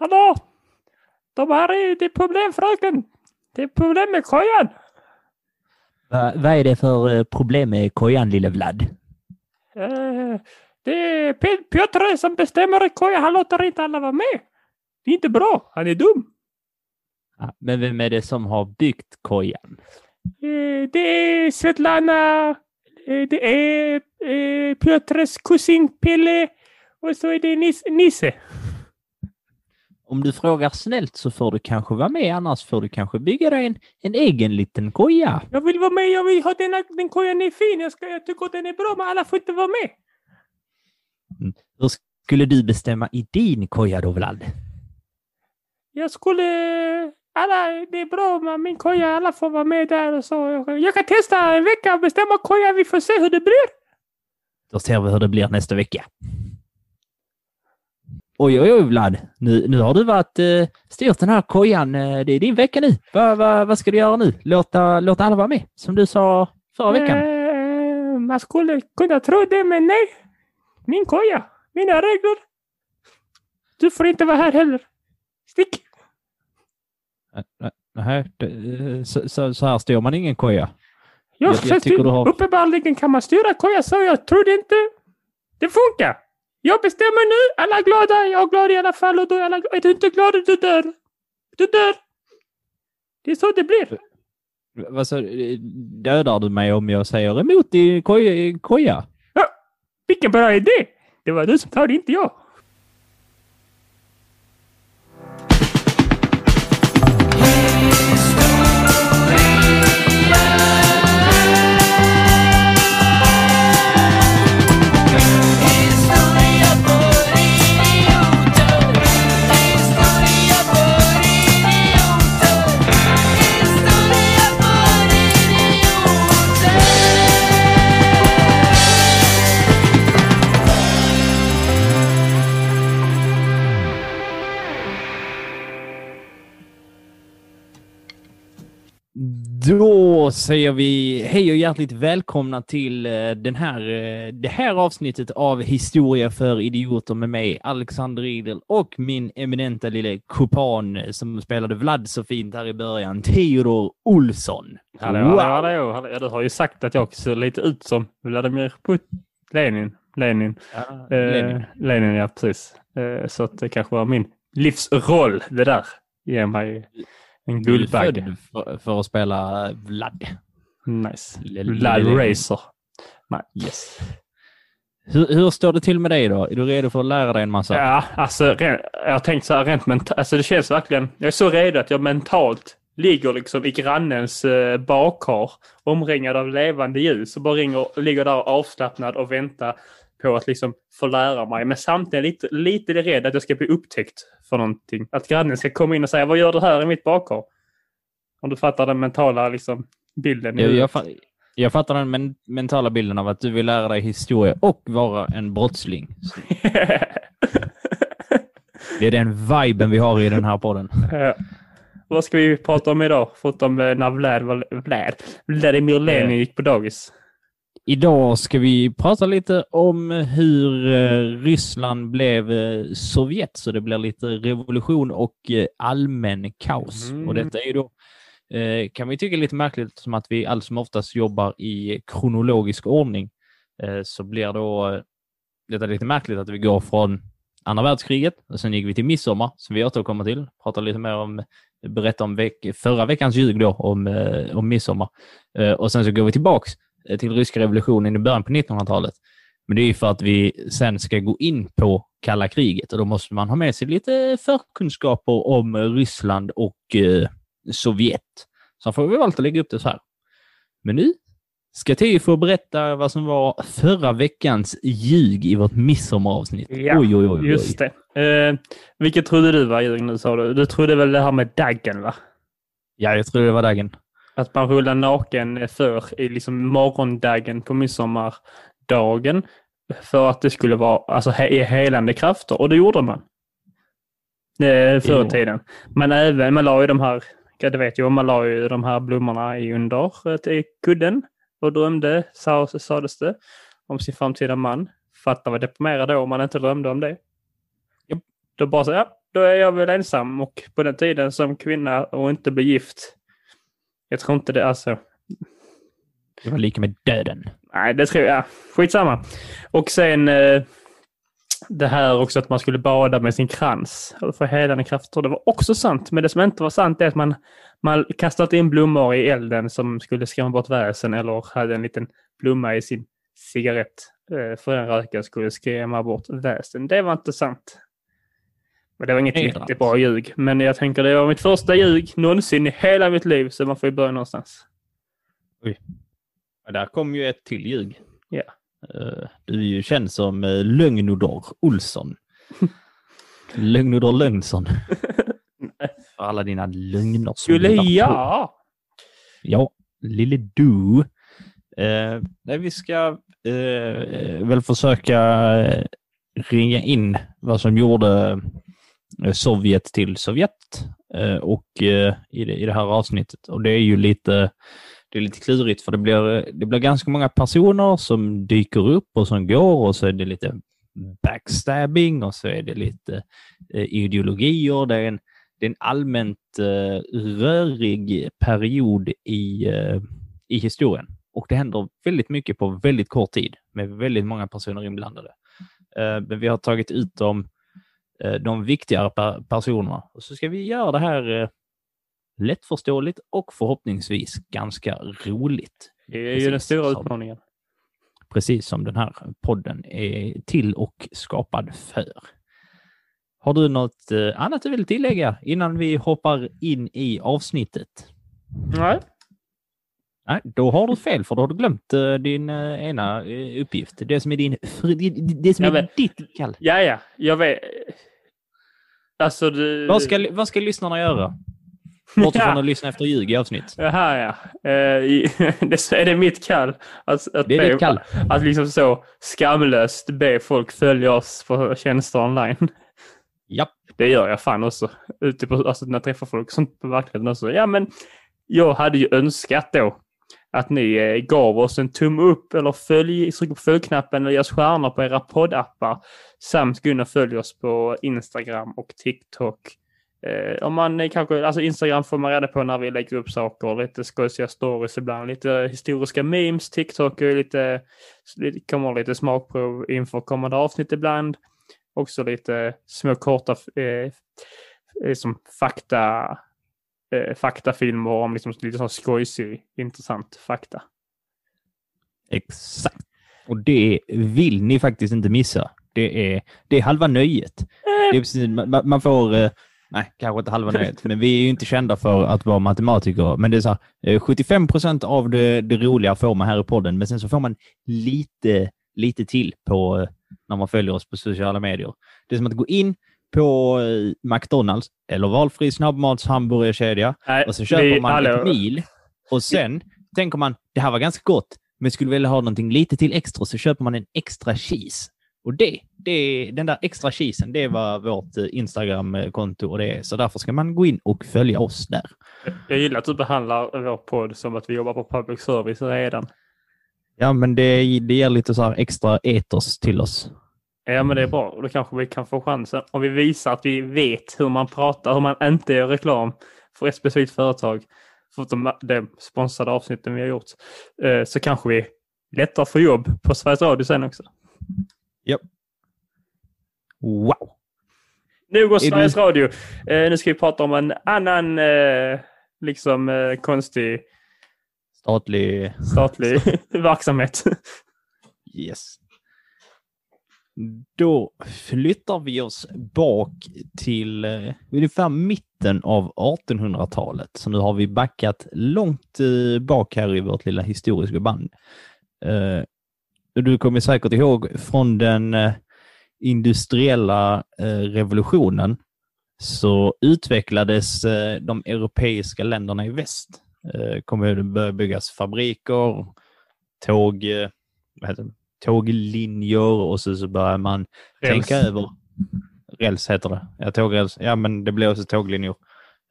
Hallå! De här är, det är problem fröken. Det är problem med kojan. Va, vad är det för eh, problem med kojan, lille Vlad? Eh, det är Piotr som bestämmer i kojan. Han låter inte alla vara med. Det är inte bra. Han är dum. Ja, men vem är det som har byggt kojan? Eh, det är Svetlana. Eh, det är eh, Piotrs kusin Pelle. Och så är det Nis Nisse. Om du frågar snällt så får du kanske vara med, annars får du kanske bygga dig en, en egen liten koja. Jag vill vara med. Jag vill ha den, den kojan är fin. Jag, ska, jag tycker att den är bra, men alla får inte vara med. Hur skulle du bestämma i din koja då, Vlad? Jag skulle... Alla, det är bra med min koja. Alla får vara med där och så. Jag, jag kan testa en vecka och bestämma koja. Vi får se hur det blir. Då ser vi hur det blir nästa vecka. Oj, oj, oj, Vlad. Nu, nu har du varit eh, styrt den här kojan. Eh, det är din vecka nu. Va, va, vad ska du göra nu? Låta, låta alla vara med, som du sa förra veckan. Eh, man skulle kunna tro det, men nej. Min koja. Mina regler. Du får inte vara här heller. Stick! Nej, det- så, så, så här står man ingen koja. Jag, Jag- jag tycker du har- Uppenbarligen kan man styra koja så jag trodde inte det funkar. Jag bestämmer nu. Alla är glada. Jag är glad i alla fall. Och då är, alla, glada. är du inte glad, du dör. Du dör. Det är så det blir. Vad så, dödar du mig om jag säger emot i koja? koja? Vilken bra idé! Det var du som sa det, inte jag. Då säger vi hej och hjärtligt välkomna till eh, den här, eh, det här avsnittet av Historia för idioter med mig, Alexander Riedel och min eminenta lille kupan eh, som spelade Vlad så fint här i början, Theodor Olsson. Hallå, hallå, hallå, hallå. Du har ju sagt att jag ser lite ut som Vladimir Put Lenin. Lenin. Ja, Eh, Lenin. Lenin, ja precis. Eh, så att det kanske var min livsroll det där. Ge mig en Du är guldbagge. född för, att spela Vlad. Nice. Vlad Racer. Nej. Yes. Hur, hur står det till med dig då? Är du redo för att lära dig en massa? Ja, alltså jag har tänkt så här rent mentalt. Alltså det känns verkligen. Jag är så redo att jag mentalt ligger liksom i grannens eh, bakkar omringad av levande ljus och bara ringer, ligger där avslappnad och väntar på att liksom få lära mig. Men samtidigt lite, lite rädd att jag ska bli upptäckt för någonting. Att grannen ska komma in och säga vad gör du här i mitt bakkar? Om du fattar den mentala liksom, bilden. Jag, jag, fa- jag fattar den men, mentala bilden av att du vill lära dig historia och vara en brottsling. Det är den viben vi har i den här podden. Ja. Vad ska vi prata om idag? Förutom eh, när Vlad, Vlad, Vladimir Lenin gick på dagis. Idag ska vi prata lite om hur eh, Ryssland blev eh, Sovjet, så det blir lite revolution och eh, allmän kaos. Mm. Och detta är ju då, kan vi tycka lite märkligt, som att vi allt som oftast jobbar i kronologisk ordning, så blir då detta lite märkligt att vi går från andra världskriget och sen gick vi till midsommar, som vi återkommer till. Pratar lite mer om, berätta om veck, förra veckans ljug då, om, om midsommar. Och sen så går vi tillbaks till ryska revolutionen i början på 1900-talet. Men det är ju för att vi sen ska gå in på kalla kriget och då måste man ha med sig lite förkunskaper om Ryssland och eh, Sovjet. Så får vi valt att lägga upp det så här. Men nu ska Theo få berätta vad som var förra veckans ljug i vårt midsommaravsnitt. Ja, oj, oj, oj, oj. Just det. Eh, vilket trodde du var ljug nu sa du? Du trodde väl det här med daggen va? Ja, jag tror det var dagen. Att man rullar naken för i liksom morgondagen på midsommardagen. För att det skulle vara alltså, he- i helande krafter. Och det gjorde man. Eh, förr i tiden. Men även, man la ju de här, det vet jag, man la ju de här blommorna i under eh, till kudden. Och drömde, sa, sades det, om sin framtida man. Fatta vad deprimerad då om man inte drömde om det. Då bara så, ja, då är jag väl ensam och på den tiden som kvinna och inte bli gift. Jag tror inte det, alltså. Det var lika med döden. Nej, det tror jag. Skitsamma. Och sen eh, det här också att man skulle bada med sin krans för helande krafter. Det var också sant, men det som inte var sant är att man, man kastat in blommor i elden som skulle skrämma bort väsen eller hade en liten blomma i sin cigarett eh, för den röken skulle skrämma bort väsen. Det var inte sant. Men det var inget Hedrat. riktigt bra ljug. Men jag tänker det var mitt första ljug någonsin i hela mitt liv, så man får ju börja någonstans. Och där kom ju ett till ljug. Ja. Eh, Du är ju känd som uh, Lögnodor Olsson. Lögnodor Lögnsson. För alla dina lögner. som Skulle jag? Ja, lille du. Eh, nej, vi ska eh, väl försöka eh, ringa in vad som gjorde eh, Eh, Sovjet till Sovjet eh, och eh, i, det, i det här avsnittet. Och det är ju lite, det är lite klurigt för det blir, det blir ganska många personer som dyker upp och som går och så är det lite backstabbing och så är det lite ideologier. Det är en, det är en allmänt rörig period i, i historien. Och det händer väldigt mycket på väldigt kort tid med väldigt många personer inblandade. Men vi har tagit ut dem de viktigare per- personerna. Och så ska vi göra det här eh, lättförståeligt och förhoppningsvis ganska roligt. Det är ju den stora som- utmaningen. Precis som den här podden är till och skapad för. Har du något eh, annat du vill tillägga innan vi hoppar in i avsnittet? Nej. Nej, då har du fel för då har du glömt eh, din eh, ena eh, uppgift. Det som är din, det- som är vet. ditt kall. Ja, ja, jag vet. Alltså du... Vad ska, vad ska lyssnarna göra? Bortsett från att lyssna efter ljug i avsnitt. Jaha, ja. Eh, det är det mitt kall. Att, att, Det är be, ditt kall. att liksom så skamlöst be folk följa oss på tjänster online. Ja. Det gör jag fan också. Ute på, alltså när jag träffar folk sånt på verkligheten också. Ja, men jag hade ju önskat då att ni eh, gav oss en tumme upp eller följ, tryck på följknappen eller ge oss stjärnor på era poddappar. Samt gå in och följ oss på Instagram och TikTok. Eh, om man eh, kanske, alltså Instagram får man reda på när vi lägger upp saker, lite skojsiga stories ibland, lite historiska memes, TikTok är lite, lite kommer lite smakprov inför kommande avsnitt ibland. Också lite små korta eh, eh, som fakta, eh, faktafilmer om liksom lite sån skojsig, intressant fakta. Exakt. Och det vill ni faktiskt inte missa. Det är, det är halva nöjet. Det är precis, man, man får, eh, nej, kanske inte halva nöjet, men vi är ju inte kända för att vara matematiker. Men det är så här, eh, 75 procent av det, det roliga får man här i podden, men sen så får man lite, lite till på eh, när man följer oss på sociala medier. Det är som att gå in på eh, McDonalds eller valfri snabbmats hamburgerkedja Nej, och så köper vi- man hallå. ett mil och sen tänker man det här var ganska gott, men skulle vilja ha någonting lite till extra så köper man en extra cheese. Och det, det den där extra cheesen, det var vårt eh, Instagram-konto och det är. Så därför ska man gå in och följa oss där. Jag gillar att du behandlar vår podd som att vi jobbar på public service redan. Ja, men det, det ger lite så här extra etos till oss. Ja, men det är bra. Och då kanske vi kan få chansen. Om vi visar att vi vet hur man pratar, hur man inte gör reklam för ett specifikt företag, förutom de sponsrade avsnitten vi har gjort, eh, så kanske vi lättare får jobb på Sveriges Radio sen också. Wow! Nu går Är du- Sveriges Radio. Eh, nu ska vi prata om en annan eh, liksom konstig Statlig... statlig verksamhet. Yes. Då flyttar vi oss bak till eh, ungefär mitten av 1800-talet. Så nu har vi backat långt eh, bak här i vårt lilla historiska band. Eh, du kommer säkert ihåg från den eh, industriella eh, revolutionen så utvecklades eh, de europeiska länderna i väst. Eh, kommer det börja byggas fabriker, tåg, eh, vad heter det? Tåglinjer och så, så börjar man Räls. tänka över. Räls heter det. Ja, tågräls. Ja, men det blir också tåglinjer.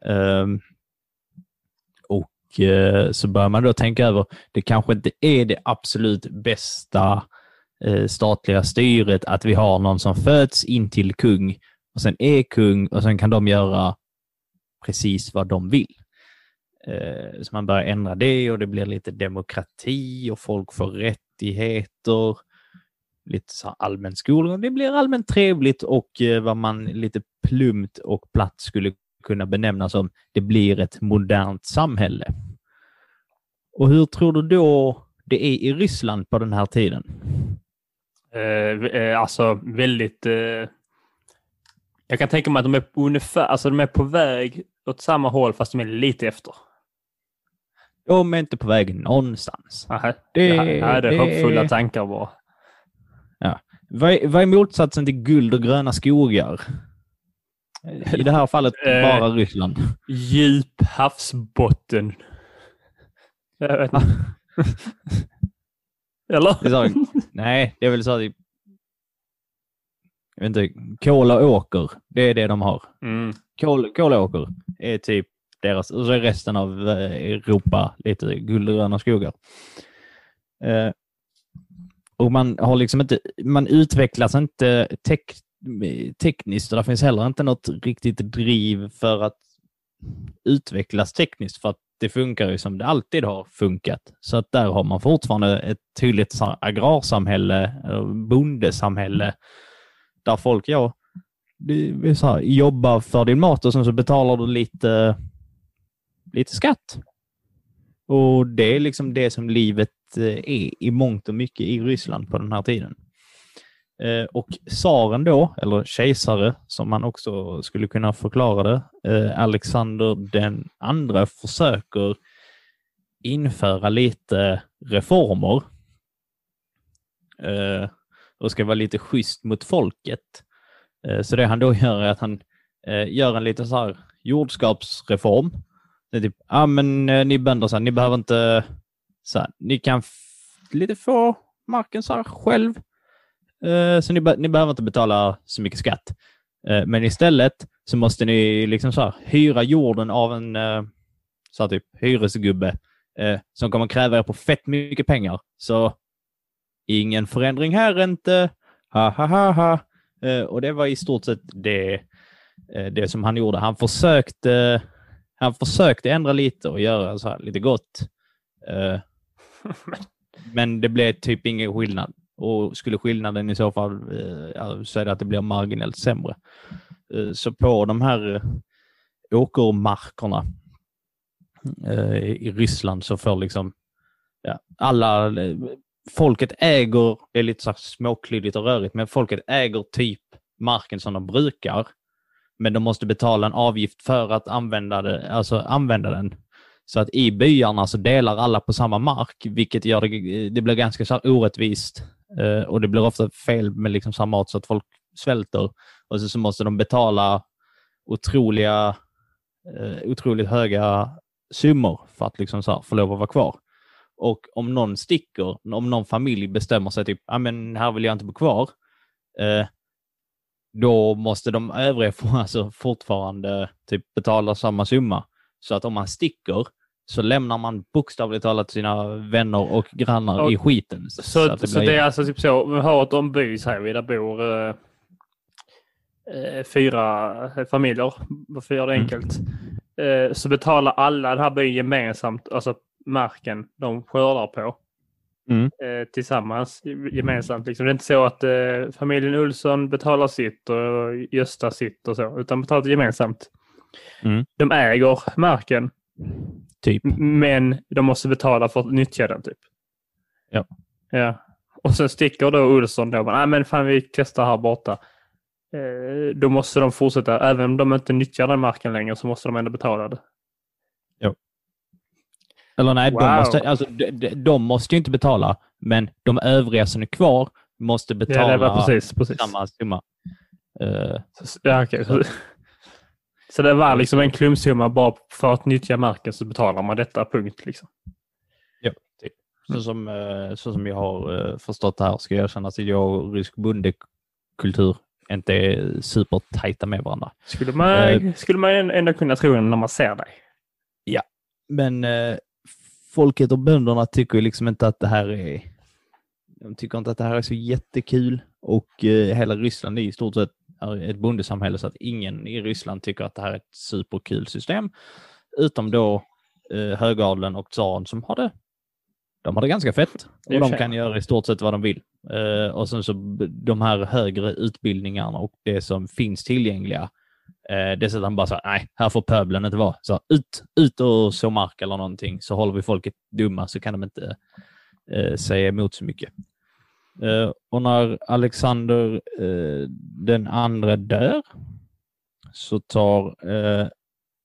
Ehm, och eh, så börjar man då tänka över, det kanske inte är det absolut bästa eh, statliga styret att vi har någon som föds in till kung och sen är kung och sen kan de göra precis vad de vill. Eh, så man börjar ändra det och det blir lite demokrati och folk får rättigheter. Lite så allmän skolgång. Det blir allmänt trevligt och eh, vad man lite plumpt och platt skulle kunna benämna som det blir ett modernt samhälle. Och hur tror du då det är i Ryssland på den här tiden? Eh, eh alltså väldigt... Eh, jag kan tänka mig att de är ungefär, alltså de är på väg åt samma håll fast de är lite efter. De är inte på väg någonstans. Aha. Det, det, ja, det är hoppfulla tankar bara. Ja. Vad, är, vad är motsatsen till guld och gröna skogar? I det här fallet eh, bara Ryssland. Djup havsbotten. Jag vet inte. Eller? Det nej, det är väl så att jag vet inte, kol och åker, det är det de har. Mm. Kol, kol och åker är typ deras, så är resten av eh, Europa lite guldgröna skogar. Eh, och man har liksom inte, man utvecklas inte tek, tekniskt och det finns heller inte något riktigt driv för att utvecklas tekniskt för att det funkar ju som det alltid har funkat. Så att där har man fortfarande ett tydligt agrarsamhälle, eh, bondesamhälle, där folk, ja, det så här, jobbar för din mat och sen så betalar du lite, lite skatt. Och det är liksom det som livet eh, är i mångt och mycket i Ryssland på den här tiden. Eh, och tsaren då, eller kejsare som man också skulle kunna förklara det, eh, Alexander den andra försöker införa lite reformer och ska vara lite schysst mot folket. Så det han då gör är att han gör en liten så här jordskapsreform. Det är typ, ja ah, men eh, ni bönder, så här, ni behöver inte, så här, ni kan lite få marken så här själv Eh, så ni, be ni behöver inte betala så mycket skatt. Eh, men istället så måste ni liksom så här, hyra jorden av en eh, så här, typ hyresgubbe eh, som kommer kräva er på fett mycket pengar. Så ingen förändring här inte. Ha, ha, ha, ha. Eh, och det var i stort sett det, det som han gjorde. Han försökte, han försökte ändra lite och göra så här, lite gott. Men det blev typ ingen skillnad. Och skulle skillnaden i så fall eh, så är det att det blir marginellt sämre. Eh, så på de här åkermarkerna i Ryssland så får liksom ja, alla, folket äger, det är lite så småklyddigt och rörigt, men folket äger typ marken som de brukar. Men de måste betala en avgift för att använda, det, alltså använda den. Så att i byarna så delar alla på samma mark, vilket gör det, det blir ganska så orättvist Eh, och det blir ofta fel med liksom samma mat så att folk svälter. Och så, så måste de betala otroliga, eh, otroligt höga summor för att liksom så här, få lov att vara kvar. Och om någon sticker, om någon familj bestämmer sig typ, men här vill jag inte bo kvar, eh, då måste de övriga alltså fortfarande typ betala samma summa. Så att om man sticker så lämnar man bokstavligt talat sina vänner och grannar och, i skiten. Så, så, det, så det, är alltså typ så, vi har ett omby här vi där bor eh, eh fyra familjer, för att göra det mm. enkelt. Eh, så betalar alla den här byn gemensamt, alltså marken de skördar på. Mm. Eh, tillsammans gemensamt. Liksom. Det är inte så att eh, familjen Olsson betalar sitt och Gösta sitt och så, utan betalar gemensamt. Mm. De äger marken. Typ. Men de måste betala för att nyttja den typ. Ja. Ja. Och sen sticker då Olsson då. Nej men fan vi testar här borta. Eh, då måste de fortsätta. Även om de inte nyttjar den marken längre så måste de ändå betala det. Eller nej, wow. de, måste, alltså, de, de, måste ju inte betala. Men de övriga som är kvar måste betala ja, precis, precis. samma summa. Uh, ja, okay. Så det var liksom en klumpsumma bara för att nyttja marken så betalar man detta, punkt. Liksom. Ja, typ. Så som, eh, så som jag har eh, förstått det här ska jag erkänna att jag och rysk bondekultur inte är supertajta med varandra. Skulle man, eh, skulle man ändå kunna tro när man ser dig. Ja, men eh, folket och bönderna tycker liksom inte att det här är de tycker inte att det här är så jättekul och eh, hela Ryssland är i stort sett ett bondesamhälle så att ingen i Ryssland tycker att det här är ett superkul system. Utom då eh, högadeln och tsaren som har det. De har det ganska fett och de kan göra i stort sett vad de vill. Eh, och sen så de här högre utbildningarna och det som finns tillgängliga. Eh, dessutom bara så här, nej, här får pöbeln inte vara. Så ut, ut och så mark eller någonting så håller vi folket dumma så kan de inte eh, säga emot så mycket. Eh, och när Alexander eh, den andra dör så tar eh,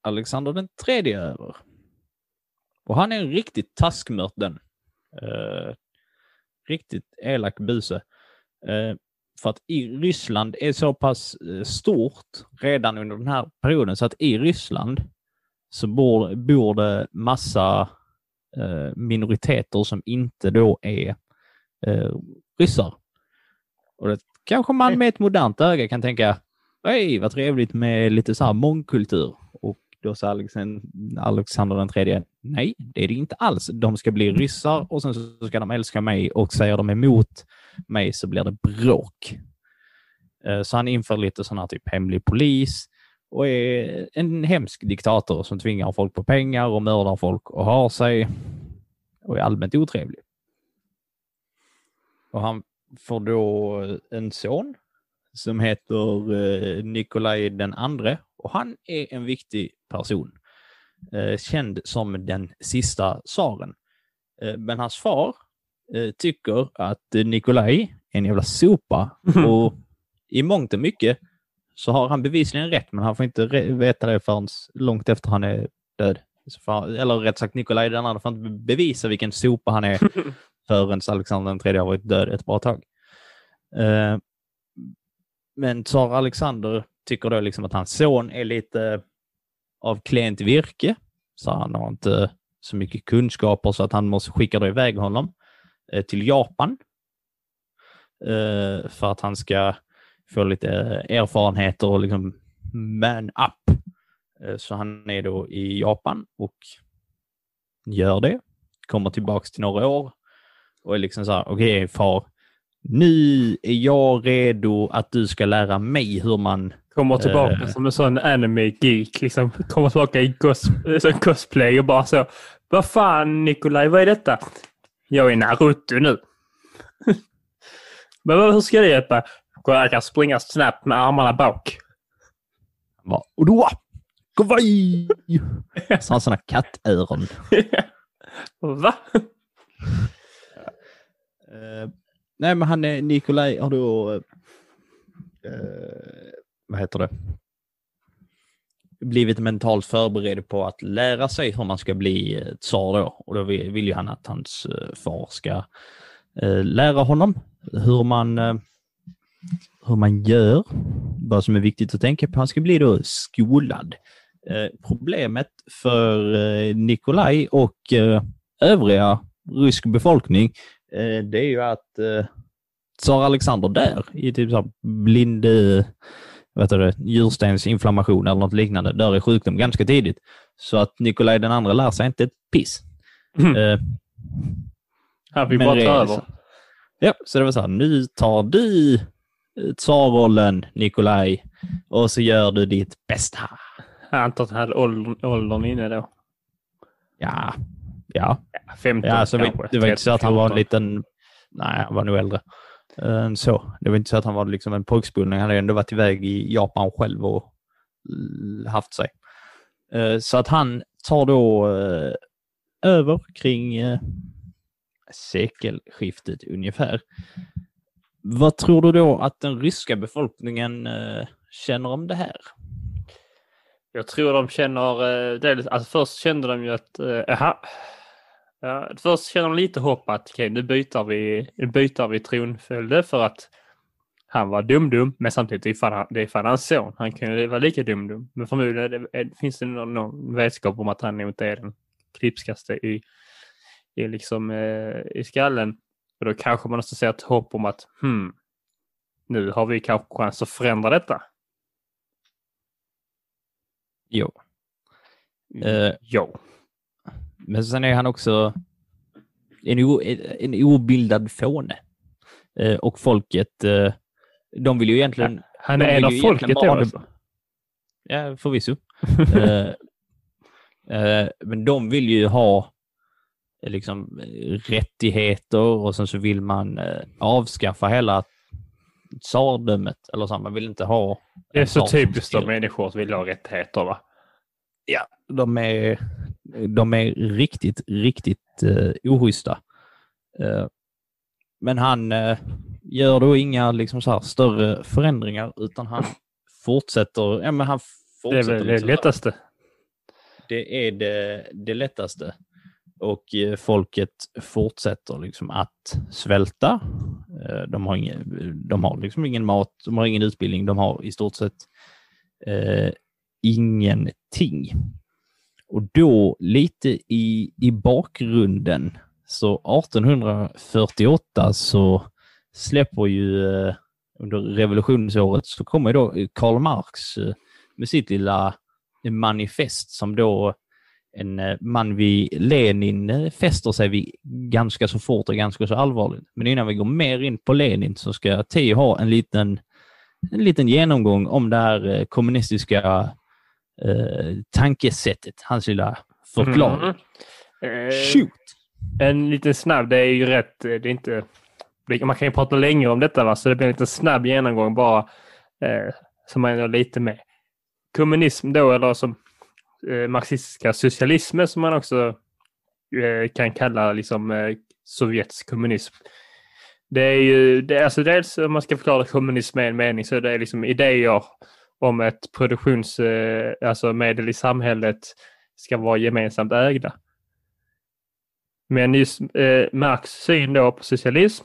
Alexander den tredje över. Och han är en riktigt taskmört den. Eh, riktigt elak buse. Eh, för att i Ryssland är så pass eh, stort redan under den här perioden så att i Ryssland så bor, bor det massa eh, minoriteter som inte då är eh, ryssar. Och det kanske man med ett modernt öga kan tänka, hej vad trevligt med lite så här mångkultur. Och då sa Alexander den tredje, nej det är det inte alls. De ska bli ryssar och sen så ska de älska mig och säger de emot mig så blir det bråk. Eh, så han inför lite sån här typ hemlig polis och är en hemsk diktator som tvingar folk på pengar och mördar folk och har sig och är allmänt otrevlig. Och han får då eh, en son som heter eh, Nikolaj den andre och han är en viktig person. Känd som den sista tsaren. Men hans far tycker att eh, Nikolaj är en jävla sopa och i mångt och mycket så har han bevisligen rätt, men han får inte veta det förrän långt efter han är död. För, eller rätt sagt, Nikolaj den andra får inte bevisa vilken sopa han är förrän Alexander den tredje har varit död ett bra tag. Eh, men tsar Alexander tycker då liksom att hans son är lite av klent virke, så han har inte så mycket kunskaper så att han måste skicka då iväg honom eh, till Japan eh, för att han ska få lite eh, erfarenheter och liksom man up. Eh, Så han är då i Japan och gör det, kommer tillbaks till några år och är liksom så här, okej far, nu är jag redo att du ska lära mig hur man Kommer tillbaka Eh. som en sån anime-geek. Liksom. Kommer tillbaka i cos cosplay och bara så. Vad fan Nikolaj, vad är detta? Jag är Naruto nu. Men hur ska det hjälpa? Jag kan springa snabbt med armarna bak. Han bara, då, kavaj! Så har han sådana kattöron. Va? Eh, nej, men han är, Nikolaj har då, eh, vad heter det, blivit mentalt förberedd på att lära sig hur man ska bli eh, tsar då. Och då vill, ju han att hans eh, far ska eh, lära honom hur man, hur man gör, vad som är viktigt att tänka på. Han ska bli då skolad. Problemet för Nikolaj och övriga rysk befolkning det är ju att tsar Alexander där, i typ så här blind eh, vad heter det, njurstensinflammation eller något liknande, dör i sjukdom ganska tidigt. Så att Nikolaj den andra lär sig inte ett piss. Mm. Eh, fick men bara ta över. så- Ja, så det var så här, nu tar du eh, tsarrollen Nikolaj och så gör du ditt bästa. Jag antar att han hade åldern, inne då. Ja, ja. 15 ja alltså, kanske. det var inte så att han var en 13, liten, nej han var nog äldre eh, än så. Det var inte så att han var liksom en pojkspolning. Han hade ändå varit iväg i Japan själv och haft sig. Eh, så att han tar då eh, över kring sekelskiftet ungefär. Vad tror du då att den ryska befolkningen känner om det här? Jag tror de känner, dels, alltså först kände de ju att, aha, jaha. Ja, först känner de lite hopp att okej, nu byter vi, nu byter vi tronföljde för att han var dum-dum, men samtidigt det är fan, han- det är fan hans son. Han kan ju vara lika dum-dum. Men förmodligen det, finns det någon, någon vetskap om att han inte är den klipskaste i, i, liksom, eh, i skallen. Och då kanske man måste se ett hopp om att hmm, nu har vi kanske chans att förändra detta. Jo. Eh, Jo. Men sen är han också en, o, en obildad fåne. Eh, och folket, eh, de vill ju egentligen... Han är en av folket då. Ja, förvisso. Eh, eh, men de vill ju ha eh, liksom rättigheter och sen så vill man eh, avskaffa hela tsardömet. Eller så, man vill inte ha... Det är så typiskt av människor att vilja ha rättigheter va? Ja, de är, de är riktigt, riktigt uh, oschyssta. Eh, men han eh, gör då inga liksom, så här, större förändringar utan han fortsätter. Ja, men han Det är fortsätter väl det liksom, lättaste. det är det, det lättaste. Och eh, folket fortsätter liksom att svälta. Eh, De har, ingen, de har liksom ingen mat, de har ingen utbildning, de har i stort sett eh, ingenting. Och då lite i, i bakgrunden, så 1848 så släpper ju eh, under revolutionsåret så kommer ju då eh, Karl Marx eh, med sitt lilla manifest som då en man vid Lenin fäster sig vid ganska så fort och ganska så allvarligt. Men innan vi går mer in på Lenin så ska Teo ha en liten, en liten genomgång om det här kommunistiska eh, tankesättet, hans lilla förklaring. Mm. Eh, Shoot! En liten snabb, det är ju rätt, eh, det är inte... Man kan ju prata längre om detta va, så det blir en liten snabb genomgång bara eh, som man är lite med. Kommunism då, eller som eh, marxistiska socialismen som man också kan kalla liksom Sovjets kommunism. Det är ju, det är alltså dels om man ska förklara kommunism med en mening så är det liksom idéer om ett produktionsmedel eh, alltså medel i samhället ska vara gemensamt ägda. Men just eh, Marx syn då på socialism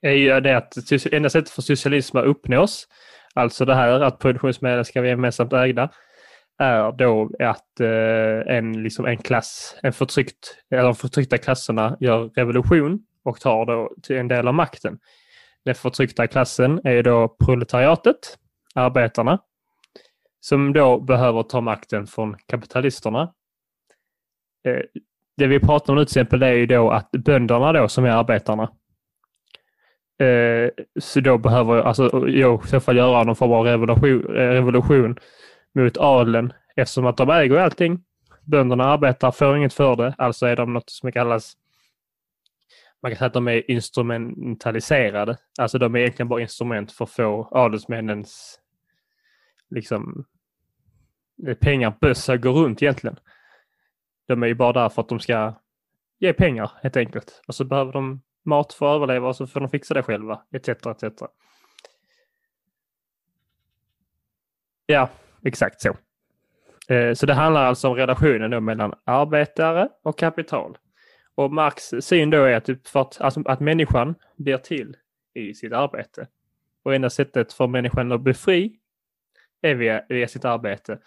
är ju det att enda sättet för socialism att uppnås, alltså det här att produktionsmedel ska vara gemensamt ägda, är då att eh, en, liksom en klass, en förtryckt, eller de förtryckta klasserna gör revolution och tar då till en del av makten. Den förtryckta klassen är då proletariatet, arbetarna, som då behöver ta makten från kapitalisterna. Eh, det vi pratar om nu till exempel är ju då att bönderna då som är arbetarna eh, så då behöver alltså jag i så fall göra någon form av revolution, eh, revolution mot adeln eftersom att de äger allting. Bönderna arbetar, får inget för det, alltså är de något som kallas man kan säga att de är instrumentaliserade. Alltså de är egentligen bara instrument för att få adelsmännens liksom eh, pengar, bössa går runt egentligen. De är ju bara där för att de ska ge pengar helt enkelt. Och så behöver de mat för att överleva och så får de fixa det själva, etc. etc. Ja, exakt så. Eh, så det handlar alltså om relationen då mellan arbetare och kapital. Och Marx syn då är att, typ för att, alltså att människan blir till i sitt arbete. Och enda sättet för människan att bli fri är via, via sitt arbete.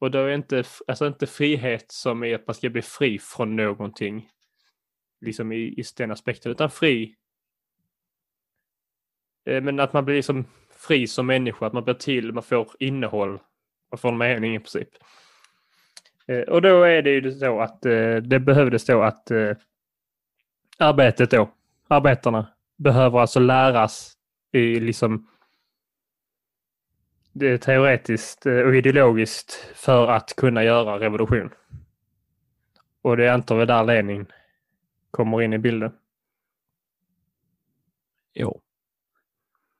Och då är inte, alltså inte frihet som är att man ska bli fri från någonting, liksom i, i den aspekten, utan fri. Eh, men att man blir liksom fri som människa, att man blir till, man får innehåll, man får en mening i princip. Eh, och då är det ju så att eh, det behövdes då att arbetet då, arbetarna, behöver alltså läras i liksom teoretiskt eh, och ideologiskt för att kunna göra revolution. Och det antar vi där Lenin kommer in i bilden. Jo.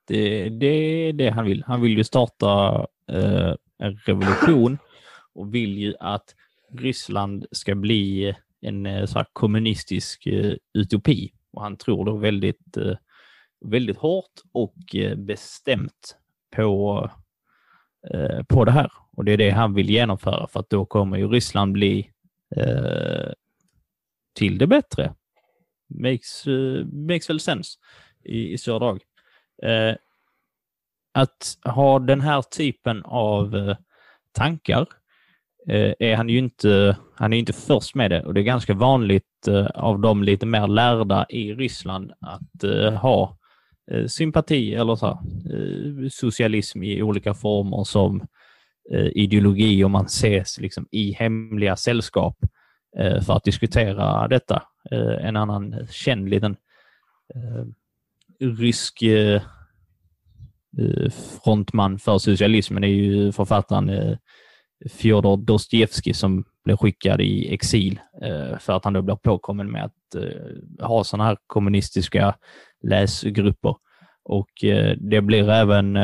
Det, det är det han vill. Han vill ju starta eh, en revolution och vill ju att Ryssland ska bli en eh, så kommunistisk eh, utopi. Och han tror då väldigt, eh, väldigt hårt och eh, bestämt på, eh, på det här. Och det är det han vill genomföra för att då kommer ju Ryssland bli eh, till det bättre. Makes, uh, makes väl sense i, i stora drag. Eh, att ha den här typen av eh, tankar eh, är han ju inte, han är inte först med det och det är ganska vanligt eh, av de lite mer lärda i Ryssland att eh, ha eh, Eh, sympati eller så här, eh, socialism i olika former som eh, ideologi och man ses liksom i hemliga sällskap för att diskutera detta. En annan känd liten rysk frontman för socialismen är ju författaren Fjodor Dostojevskij som blev skickad i exil eh, för att han då blev påkommen med att eh, ha sådana här kommunistiska läsgrupper. Och eh, det blir även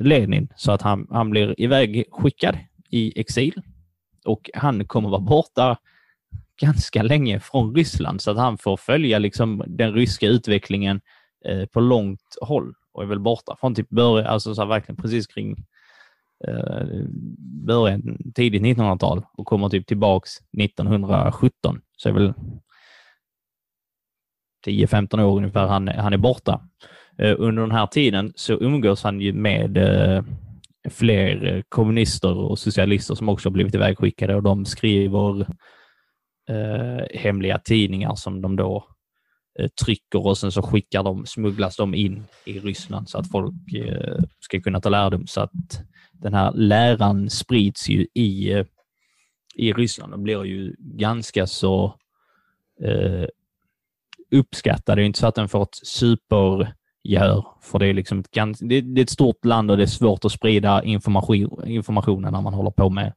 Lenin, så att han, han blir ivägskickad i exil. Och han kommer vara borta ganska länge från Ryssland. Så att han får följa liksom den ryska utvecklingen på långt håll och är väl borta från typ början, alltså så verkligen precis kring Eh, början, tidigt 1900-tal och kommer typ tillbaks 1917. Så är väl 10-15 år ungefär han, han är borta. Eh, under den här tiden så umgås han ju med eh, fler eh, kommunister och socialister som också blivit ivägskickade och de skriver eh, hemliga tidningar som de då trycker och sen så skickar de, smugglas de in i Ryssland så att folk eh, ska kunna ta lärdom. Så att den här läran sprids ju i, eh, i Ryssland och blir ju ganska så eh, uppskattad. Det är inte så att den får ett supergehör, för det är, liksom ett, gans, det, är ett stort land och det är svårt att sprida information, informationen när man håller på med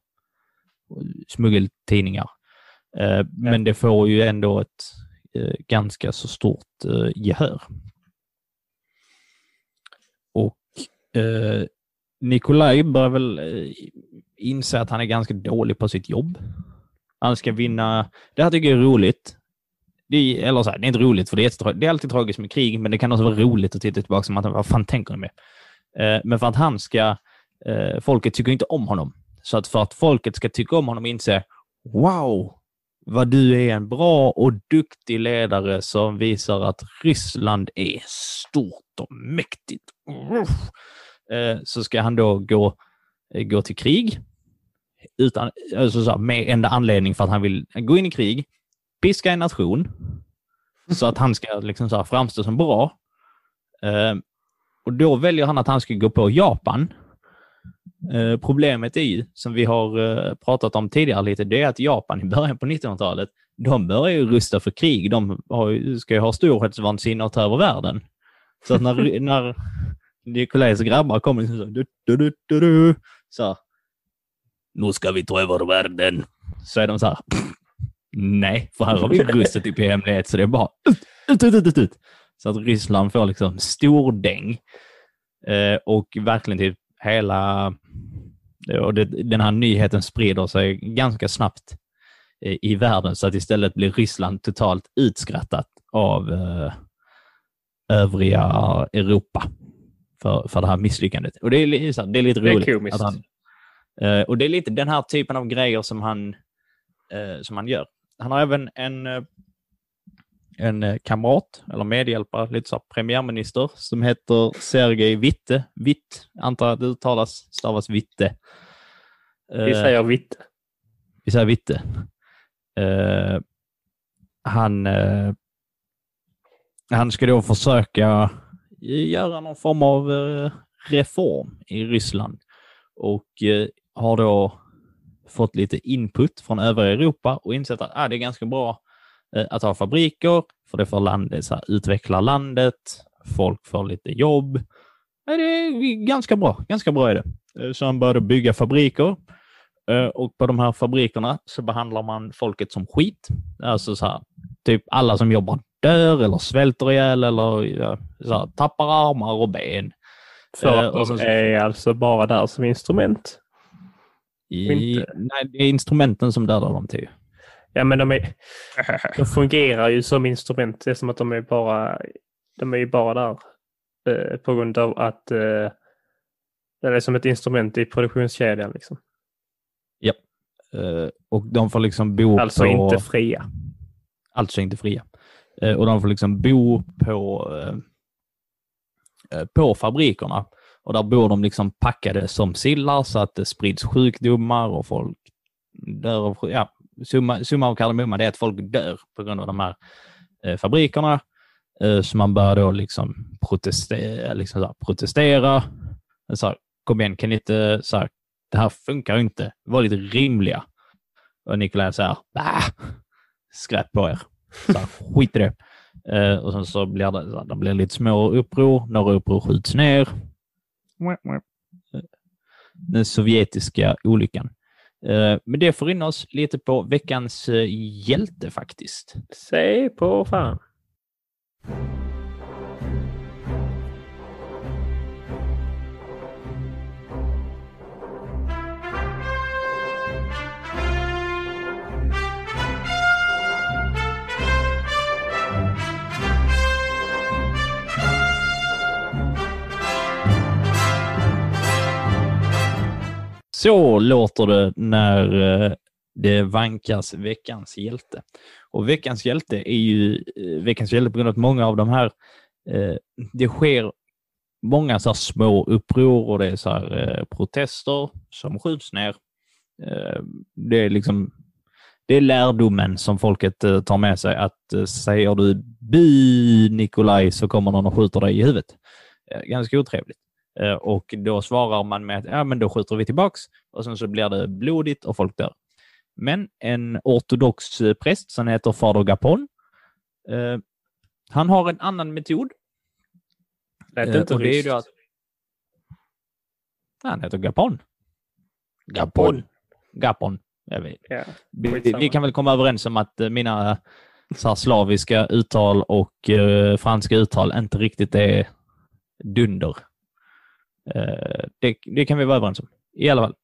smuggeltidningar. Eh, men det får ju ändå ett eh, Eh, ganska så stort eh, gehör. Och eh, Nikolaj börjar väl eh, inse att han är ganska dålig på sitt jobb. Han ska vinna. Det här tycker jag är roligt. Det är, eller så här, det är inte roligt för det är, det är alltid tragiskt med krig, men det kan också vara roligt att titta tillbaka som att vad fan tänker ni med? Eh, men för att han ska, eh, folket tycker inte om honom. Så att för att folket ska tycka om honom och inse, wow, vad du är en bra och duktig ledare som visar att Ryssland är stort och mäktigt. Eh, så ska han då gå, eh, gå till krig utan, alltså så med enda anledning för att han vill gå in i krig, piska en nation så att han ska liksom så framstå som bra. Och då väljer han att han ska gå på Japan. Problemet är ju, som vi har pratat om tidigare lite, det är att Japan i början på 1900-talet, de börjar ju rusta för krig. De har, ska ju ha storhetsvansinne och ta över världen. Så att när, när Nikolajs grabbar kommer liksom så, du, du, du, du, så nu ska vi ta över världen. Så är de så här, nej, för här har vi rustat i hemlighet, så det är bara ut, ut, ut, ut, ut. Så att Ryssland får liksom stordäng eh, och verkligen typ hela, och det, den här nyheten sprider sig ganska snabbt eh, i världen så att istället blir Ryssland totalt utskrattat av eh, övriga Europa för, för det här misslyckandet. Och det är, det är lite roligt. Det är komiskt. Han, och det är lite den här typen av grejer som han, som han gör. Han har även en, en kamrat, eller medhjälpare, lite så premiärminister, som heter Sergej Witte. Witt, antar att det uttalas, stavas Witte. Vi säger Witte. Vi säger Witte. han, han ska då försöka göra någon form av eh, reform i Ryssland och eh, har då fått lite input från övriga Europa och insett att ah, det är ganska bra eh, att ha fabriker, för det får landet, så här, utveckla landet, folk får lite jobb. Det är ganska bra, ganska bra är det. Så han började bygga fabriker och på de här fabrikerna så behandlar man folket som skit. Alltså så här, typ alla som jobbar dör eller svälter ihjäl eller så tappar armar och ben. För att de är alltså bara där som instrument? I, nej, det är instrumenten som dödar dem till. Ja, men de, är, de fungerar ju som instrument. Det är som att de är bara, de är ju bara där eh, på grund av att eh, det är som ett instrument i produktionskedjan. Liksom. Ja, eh, och de får liksom bo alltså på... Alltså inte fria. Alltså inte fria. Eh, och de får liksom bo på, eh, eh, på fabrikerna. Och där bor de liksom packade som sillar så att det sprids sjukdomar och folk dör. Ja, summa, summa av kardemumma är att folk dör på grund av de här fabrikerna. Så man bör då liksom protestera. Liksom så här, protestera. Så här, kom igen, kan ni inte, så här, det här funkar inte. Var lite rimliga. Och Nikolaj säger, skräp på er. Så här, skit i det. Eh, och sen så blir det, det blir lite små uppror, några uppror skjuts ner. Den sovjetiska olyckan. Eh, men det får in oss lite på veckans eh, hjälte faktiskt. Säg på fan. Så låter det när eh, det vankas veckans hjälte. Och veckans hjälte är ju eh, veckans hjälte på grund av att många av de här, eh, det sker många så här små uppror och det är så här, eh, protester som skjuts ner. Eh, det är liksom det är lärdomen som folket eh, tar med sig att säger du bu Nikolaj så kommer någon och skjuter dig i huvudet. Ganska otrevligt. Eh, och då svarar man med att ja, men då skjuter vi tillbaks och sen så blir det blodigt och folk dör. Men en ortodox eh, präst som heter Fader Gapon, eh, han har en annan metod. Lät Eh, inte och det är ryskt. att- Han heter Gapon. Gapon. Gapon. Ja. Vi, vi kan väl komma överens om att mina så slaviska uttal och eh, franska uttal inte riktigt är dunder. Eh, det, det kan vi vara överens om. I alla fall.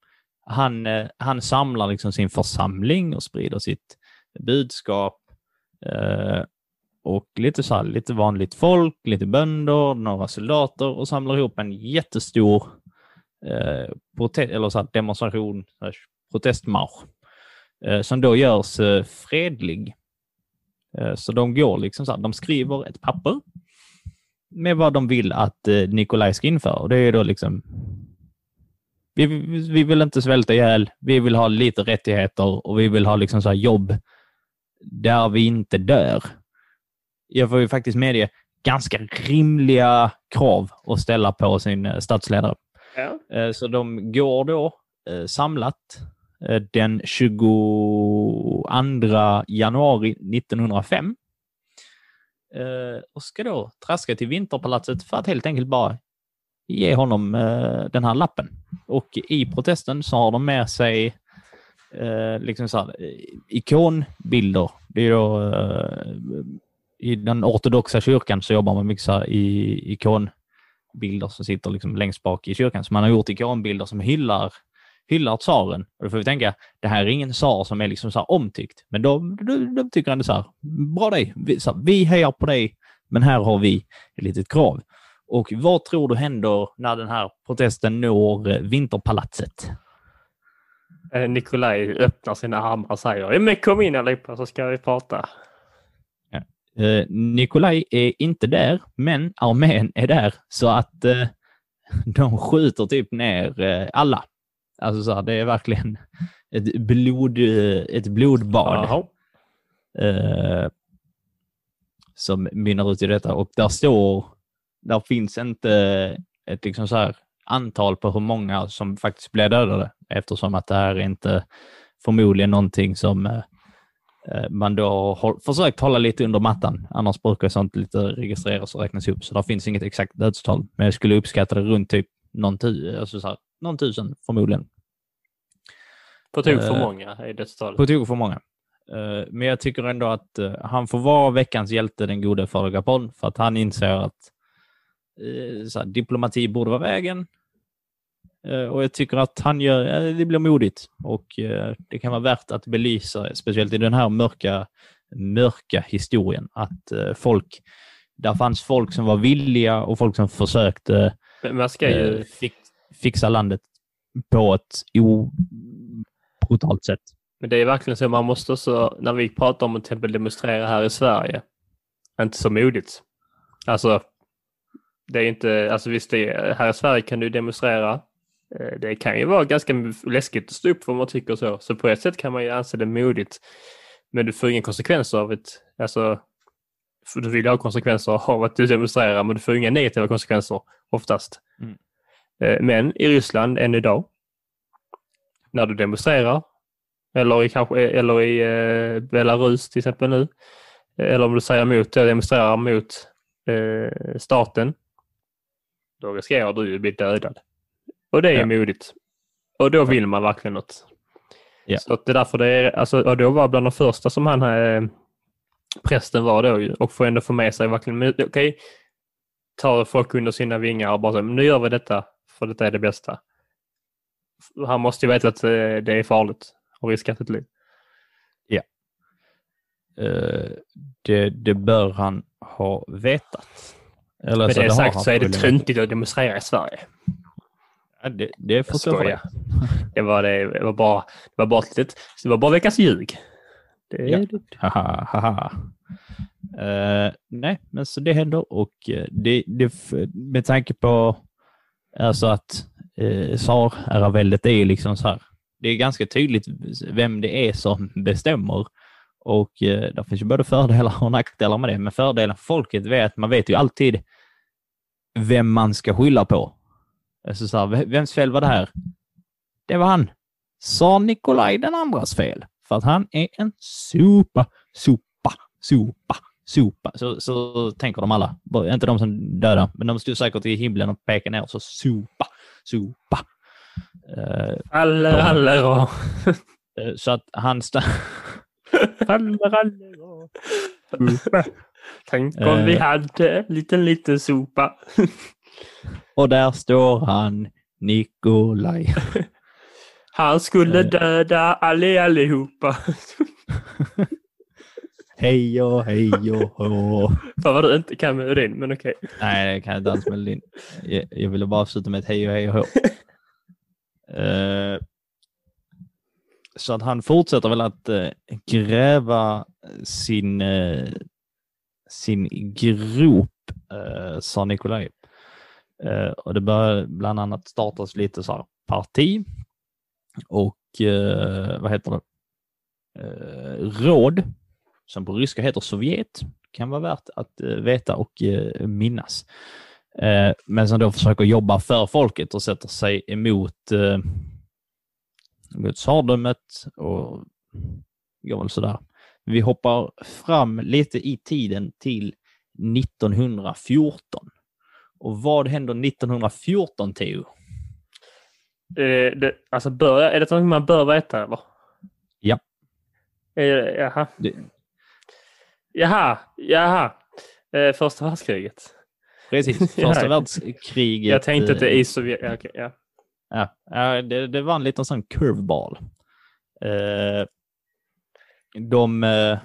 Han, eh, han samlar liksom sin församling och sprider sitt budskap. Eh, och lite så här, lite vanligt folk, lite bönder, några soldater och samlar ihop en jättestor eh, protest, eller så här, demonstration, protestmarsch eh, som då görs eh, fredlig. Eh, så de går liksom så här, de skriver ett papper med vad de vill att eh, Nikolaj ska införa. Och det är då liksom vi, vi vi vill inte svälta ihjäl, vi vill ha lite rättigheter och vi vill ha liksom så här jobb där vi inte dör. Jag får ju faktiskt medge ganska rimliga krav att ställa på sin eh, statsledare. Ja. Eh, Så de går då samlat den 22 januari 1905 eh, Eh, och ska då traska till Vinterpalatset för att helt enkelt bara ge honom eh, den här lappen. Och i protesten så har de med sig eh, liksom så här, eh, ikonbilder. Det är då eh, i den ortodoxa kyrkan så jobbar man mycket så här i ikonbilder som sitter liksom längst bak i kyrkan. Så man har gjort ikonbilder som hyllar, hyllar tsaren. Och då får vi tänka, det här är ingen tsar som är liksom så omtyckt. Men de, de, de tycker ändå så här, bra dig, vi, så här, vi hejar på dig, men här har vi ett litet krav. Och vad tror du händer när den här protesten når eh, Vinterpalatset? Eh, Nikolaj öppnar sina armar och säger ja, men kom in allihopa så ska vi prata. Eh, Nikolaj är inte där, men armén är där så att eh, de skjuter typ ner eh, alla. Alltså så här, det är verkligen ett, blod, ett blodbad Jaha. eh, som mynnar ut i detta och där står, där finns inte ett liksom så här antal på hur många som faktiskt blev dödade eftersom att det här är inte förmodligen någonting som eh, eh, man då har försökt hålla lite under mattan. Annars brukar sånt lite registreras och räknas upp, så det finns inget exakt dödstal. Men jag skulle uppskatta det runt typ någon, tu- alltså så här, någon tusen förmodligen. På tok för Eh, många är dödstalet. På tok för många. Eh, Men jag tycker ändå att eh, han får vara veckans hjälte, den gode Fader Gapon, för att han inser att här, diplomati borde vara vägen. Och jag tycker att han gör, det blir modigt och det kan vara värt att belysa, speciellt i den här mörka, mörka historien, att folk, där fanns folk som var villiga och folk som försökte Men man ska ju... fix, fixa landet på ett obrutalt sätt. Men det är verkligen så man måste också, när vi pratar om att till exempel demonstrera här i Sverige, inte så modigt. Alltså, det är inte, alltså visst, det är, här i Sverige kan du demonstrera. Eh, det kan ju vara ganska läskigt att stå upp för vad man tycker så. Så på ett sätt kan man ju anse det modigt. Men du får inga konsekvenser av ett, alltså, för du vill ha konsekvenser av att du demonstrerar, men du får inga negativa konsekvenser oftast. Eh, Men i Ryssland än idag, när du demonstrerar, eller i, kanske, eller i eh, Belarus till exempel nu, eller om du säger emot, demonstrerar mot eh, staten, då riskerar du att bli dödad. Och det är Ja. modigt. Och då vill man verkligen något. Ja. Så det är därför det är, alltså, och då var bland de första som han, eh, prästen var då och får ändå få med sig verkligen, okej, tar folk under sina vingar och bara så, nu gör vi detta, för detta är det bästa. Han måste ju veta att eh, det är farligt och riska sitt liv. Eh, det, det bör han ha vetat. Eller Med så det har sagt så är det töntigt att demonstrera i Sverige. Ja, det, det får Jag det. Det var, det, det var bara, det var bara ett litet, det var bara veckans ljug. Det, Ja. Haha, haha. Eh, nej, men så det händer och det, det, med tanke på alltså att eh, uh, tsarherraväldet är liksom så här. Det är ganska tydligt vem det är som bestämmer och eh, det finns ju både fördelar och nackdelar med det. Men fördelen för folket är att man vet ju alltid vem man ska skylla på. Alltså så här, vems fel var det här? Det var han. Tsar Nikolaj den andras fel. För att han är en sopa, sopa, sopa, sopa. Så, så tänker de alla. Inte de som dödar, men de står säkert i himlen och pekar ner så sopa, sopa. Eh, Aller, Ja. aller och... eh, så att han... Sta- Aller, aller och... Tänk om Eh. vi hade en liten, liten sopa. och där står han, Nikolaj. Han skulle döda alle, allihopa. Hej och hej och hå. Fan vad du inte kan med urin, men okej. Nej, det kan jag inte alls med din. Jag, jag ville bara avsluta med ett hej och hej och hå. Eh, så att han fortsätter väl att eh, gräva sin, eh, sin grop, uh, sa Nikolaj. Eh, och det börjar bland annat startas lite så här parti och eh, vad heter det? Eh, råd, som på ryska heter Sovjet, kan vara värt att eh, veta och eh, minnas. Eh, men som då försöker jobba för folket och sätter sig emot, emot tsardömet och går väl sådär. Vi hoppar fram lite i tiden till 1914. Och vad händer 1914, Theo? Eh, det, alltså, bör, är det något man bör veta eller? Ja. Eh, jaha. Det, Jaha, jaha. Eh, första världskriget. precis, första världskriget. Jag tänkte att det är eh, i Sovjet. Ja, okej, ja. Ja, det, det var en liten sån curveball. Eh, de, eh,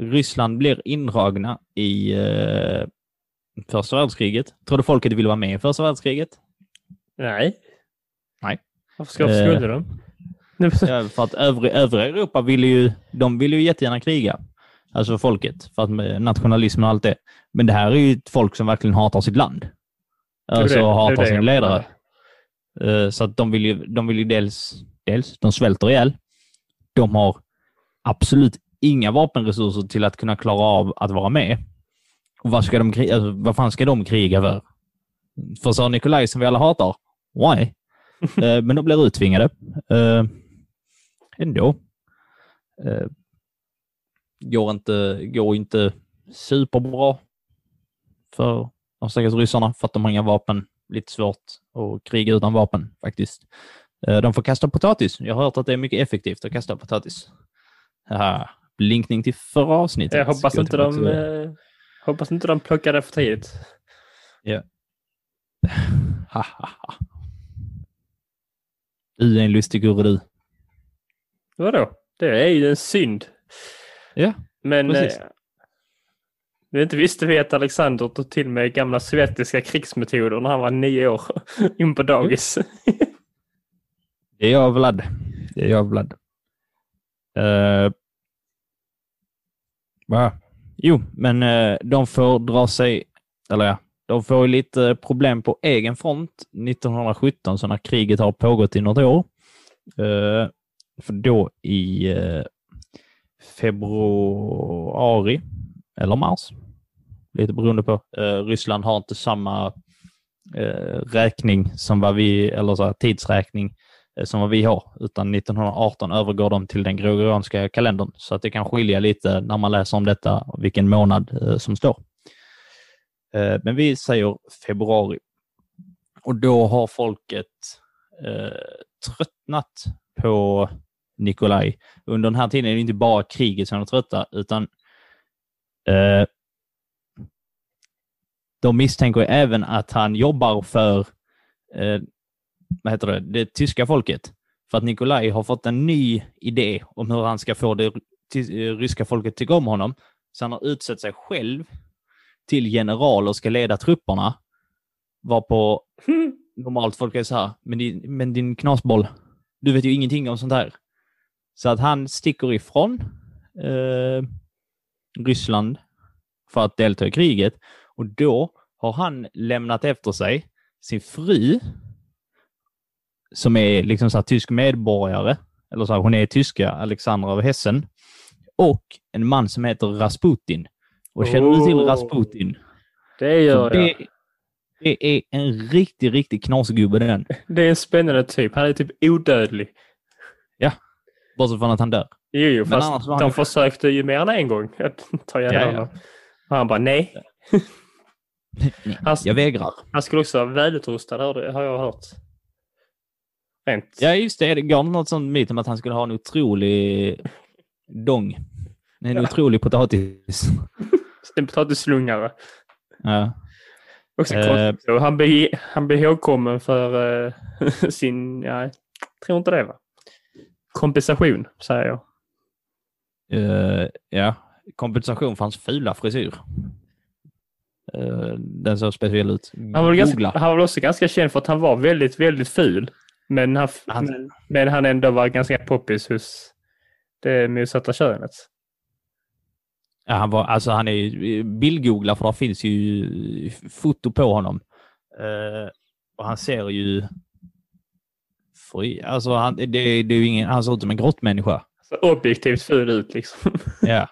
Ryssland blir indragna i eh, första världskriget. Tror du folket ville vara med i första världskriget? Nej. Nej. Varför ska, varför Eh. skulle de? Ja, för att övriga, övriga Europa ville ju, de ville ju jättegärna kriga. Alltså folket, för att med nationalism och allt det. Men det här är ju ett folk som verkligen hatar sitt land. Alltså det- hatar det sin ledare. Eh, Så att de vill ju, de vill ju dels, dels, de svälter ihjäl. De har absolut inga vapenresurser till att kunna klara av att vara med. Och vad, ska de, alltså, vad fan ska de kriga för? För Tsar Nikolaj som vi alla hatar? Why? Eh, Men de blir uttvingade. Eh, Ändå. Går inte, går inte superbra för de stackars ryssarna för att de har inga vapen. Lite svårt att kriga utan vapen faktiskt. Eh, De får kasta potatis. Jag har hört att det är mycket effektivt att kasta potatis. Haha, blinkning till förra avsnittet. Jag hoppas inte, de, eh, hoppas inte de plockar det för tidigt. Hahaha. Du är en lustig gurra du. Vadå? Det är ju en synd. Ja, Men precis. eh, vi inte visste vi att Alexander tog till med gamla sovjetiska krigsmetoder när han var nio år in på dagis. Det är jag Vlad. Det är jag Vlad. Uh, va? Jo, men eh, de får dra sig, eller ja, de får lite problem på egen front 1917, så när kriget har pågått i något år. Eh, för då i februari, eller mars, lite beroende på. Eh, Ryssland har inte samma eh, räkning som vad vi, eller så här, tidsräkning eh, som vad vi har, utan 1918 övergår de till den gregorianska kalendern. Så att det kan skilja lite när man läser om detta, vilken månad eh, som står. Eh, men vi säger februari. Och då har folket eh, tröttnat på Nikolaj. Under den här tiden är det inte bara kriget som är trötta, utan eh, de misstänker även att han jobbar för eh, vad heter det, det tyska folket. För att Nikolaj har fått en ny idé om hur han ska få det ryska folket tycka om honom. Så han har utsett sig själv till general och ska leda trupperna. Varpå normalt folk är så här, men din, men din knasboll, du vet ju ingenting om sånt här. Så att han sticker ifrån eh, Ryssland för att delta i kriget och då har han lämnat efter sig sin fru som är liksom så tysk medborgare, eller så här, hon är tyska, Alexandra av Hessen, och en man som heter Rasputin. Och känner oh, du till Rasputin? Det gör det, jag. Det är en riktig, riktig knasgubbe den. Det är en spännande typ. Han är typ odödlig. Ja, bortsett från att han dör. Jo, jo fast de han... försökte ju mer än en gång att ta ihjäl ja, honom. Och han bara nej. nej han, jag vägrar. Han skulle också vara välutrustad har jag hört. Rent. Ja, just det. Det går något sånt myt om att han skulle ha en otrolig dong. En ja. otrolig potatis. en potatisslungare. Ja. Också uh, Han blir han blir ihågkommen för uh, sin, ja, jag tror inte det va? Kompensation, säger jag. Uh, ja, kompensation för hans fula frisyr. Uh, den såg speciell ut. Han var, ganska, han var också ganska känd för att han var väldigt, väldigt ful. Men han, han, men, men han ändå var ganska poppis hos det motsatta könet. Ja, han, var, alltså han är bildgoogla för det finns ju foto på honom. Uh, och han ser ju... Fri, alltså han, det, det är ingen, han ser ut som en grottmänniska. Alltså, objektivt ful ut liksom. ja.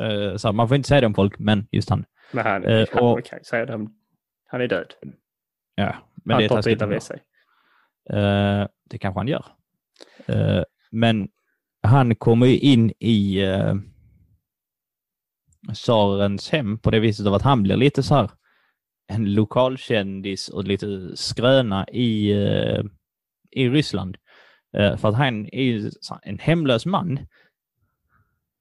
Uh, så man får inte säga det om folk, men just han. Men han, uh, han, och, kan säga det om, han är död. Ja, men han det är taskigt med sig. Uh, det kanske han gör. Uh, men han kommer ju in i uh, tsarens hem på det viset av att han blir lite så här en lokalkändis och lite skröna i, uh, i Ryssland. Uh, för att han är ju en hemlös man.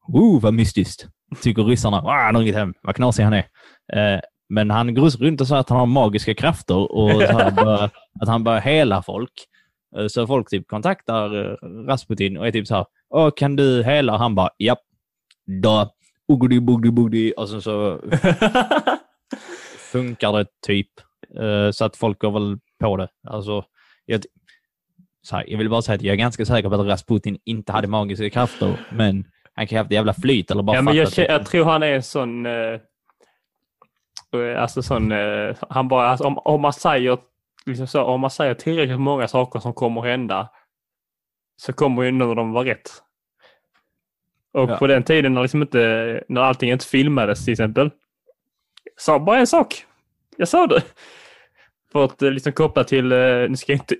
Oh, vad mystiskt, tycker ryssarna. Ah, han har inget hem, vad knasig han är. Uh, men han går runt och säger att han har magiska krafter och bör, att han börjar hela folk. Så folk typ kontaktar Rasputin och är typ så här, Åh, kan du hela? Han bara, japp. Då. Ugdi, bugdi, bugdi. Och sen så funkar det typ. Så att folk går väl på det. Alltså, jag, här, jag vill bara säga att jag är ganska säker på att Rasputin inte hade magiska krafter, men han kan ha haft jävla flyt eller bara ja, men jag, jag, tror han är en sån... Eh, alltså sån... Eh, han bara... Alltså, om, om, man säger, liksom så, om man säger tillräckligt många saker som kommer hända så kommer ju någon av dem vara rätt. Och ja. på den tiden när, liksom inte, när allting inte filmades till exempel. Sa bara en sak. Jag sa det. För att eh, liksom koppla till, eh, nu ska jag inte,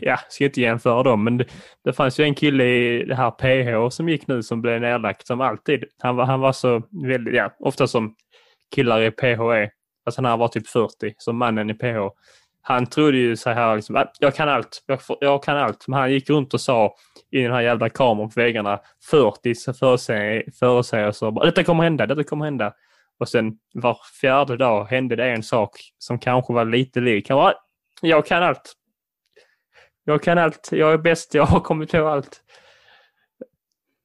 ja, ska inte jämföra dem, men det, det fanns ju en kille i det här PH som gick nu som blev nedlagt som alltid. Han var, han var så väldigt, ja, ofta som killar i PH är. Alltså när han var typ 40, som mannen i PH han trodde ju så här, liksom, att jag kan allt, jag, jag, kan allt. Men han gick runt och sa i den här jävla kameran på väggarna 40 förutsägelser. Detta kommer hända, detta kommer hända. Och sen var fjärde dag hände det en sak som kanske var lite lik. Han bara, jag kan allt. Jag kan allt, jag är bäst, jag har kommit på allt.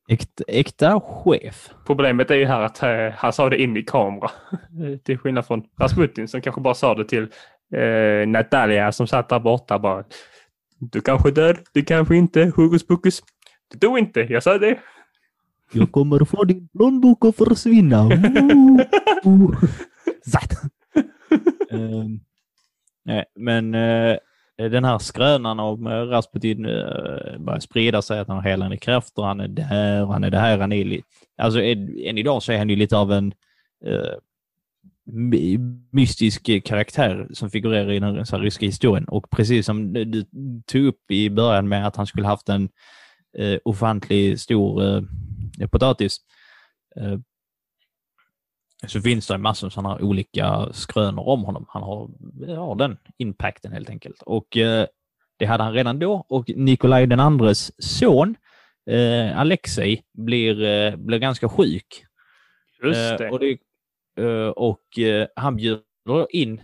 Äkta, äkta chef. Problemet är ju här att uh, han sa det in i kamera. till skillnad från Rasputin som kanske bara sa det till eh, Natalia som satt där borta bara. Du kanske är död, du kanske inte, hokus pokus. Du dog inte, jag sa det. Jag kommer få din plånbok att försvinna. uh, nej, men uh, den här skrönan om eh, Rasputin uh, börjar sprida sig att han har helande krafter, han är där, han är det här, han är Alltså än idag så är han ju lite av en mystisk karaktär som figurerar i den så ryska historien. Och precis som du tog upp i början med att han skulle haft en eh, ofantlig stor eh, potatis, eh, så finns det massor av sådana olika skrönor om honom. Han har, har den impacten helt enkelt. Och eh, det hade han redan då och Nikolaj den andres son, eh, Alexei, blir, eh, blir ganska sjuk. Just det. Och, det, och han bjuder in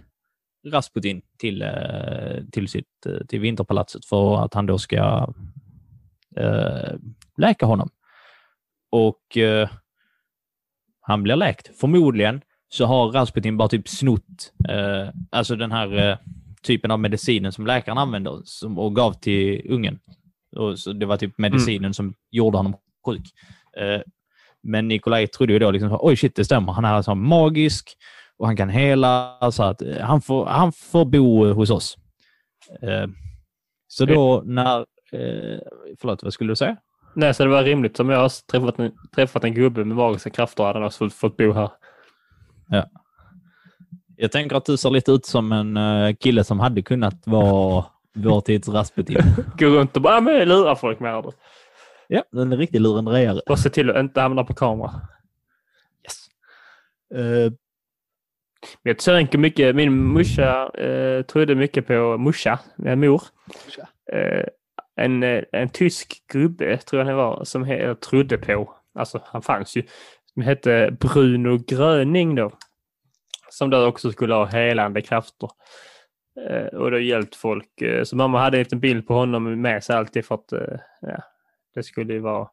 Rasputin till, till, sitt, till Vinterpalatset för att han då ska läka honom. Och eh, han blir läkt. Förmodligen så har Rasputin bara typ snott eh, alltså den här eh, typen av medicinen som läkaren använder som, och gav till ungen. Och så det var typ medicinen mm. som gjorde honom sjuk. Eh, men Nikolaj trodde ju då liksom, oj shit, det stämmer. Han är alltså magisk och han kan hela, så att eh, han får, han får bo hos oss. Eh, så då när, eh, förlåt, vad skulle du säga? Nej, så det var rimligt. Om jag har träffat en, träffat en gubbe med magiska krafter hade han också fått bo här. Ja. Jag tänker att du ser lite ut som en uh, kille som hade kunnat vara vår tids Rasputin. Gå runt och bara men, lura folk med det. Ja, en riktig lurendrejare. Och se till att inte hamna på kamera. Yes. Uh, jag tänker mycket, min morsa uh, trodde mycket på morsa, min mor. Uh, en, eh, en tysk gubbe, tror jag det var, som jag trodde på, alltså han fanns ju, som hette Bruno Gröning då. Som då också skulle ha helande krafter. Eh, och det har hjälpt folk. Eh, så mamma hade en liten bild på honom med sig alltid för att ja, det skulle ju vara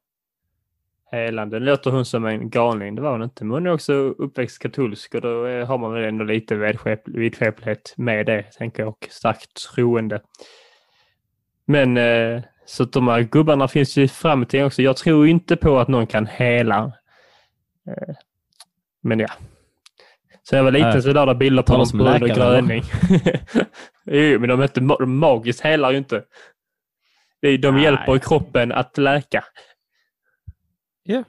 helande. Nu låter hon som en galning, det var hon inte. Men hon är också uppväxt katolsk och då har man väl ändå lite vidskeplighet med det, tänker jag, och starkt troende. Men eh, så att de här gubbarna finns ju fram till också. Jag tror inte på att någon kan hela. Eh, men ja. Så jag var liten äh, så där bilder på någon brun och gröning. jo, men de inte de magiskt helar ju inte. De Nej. hjälper kroppen att läka. Ja,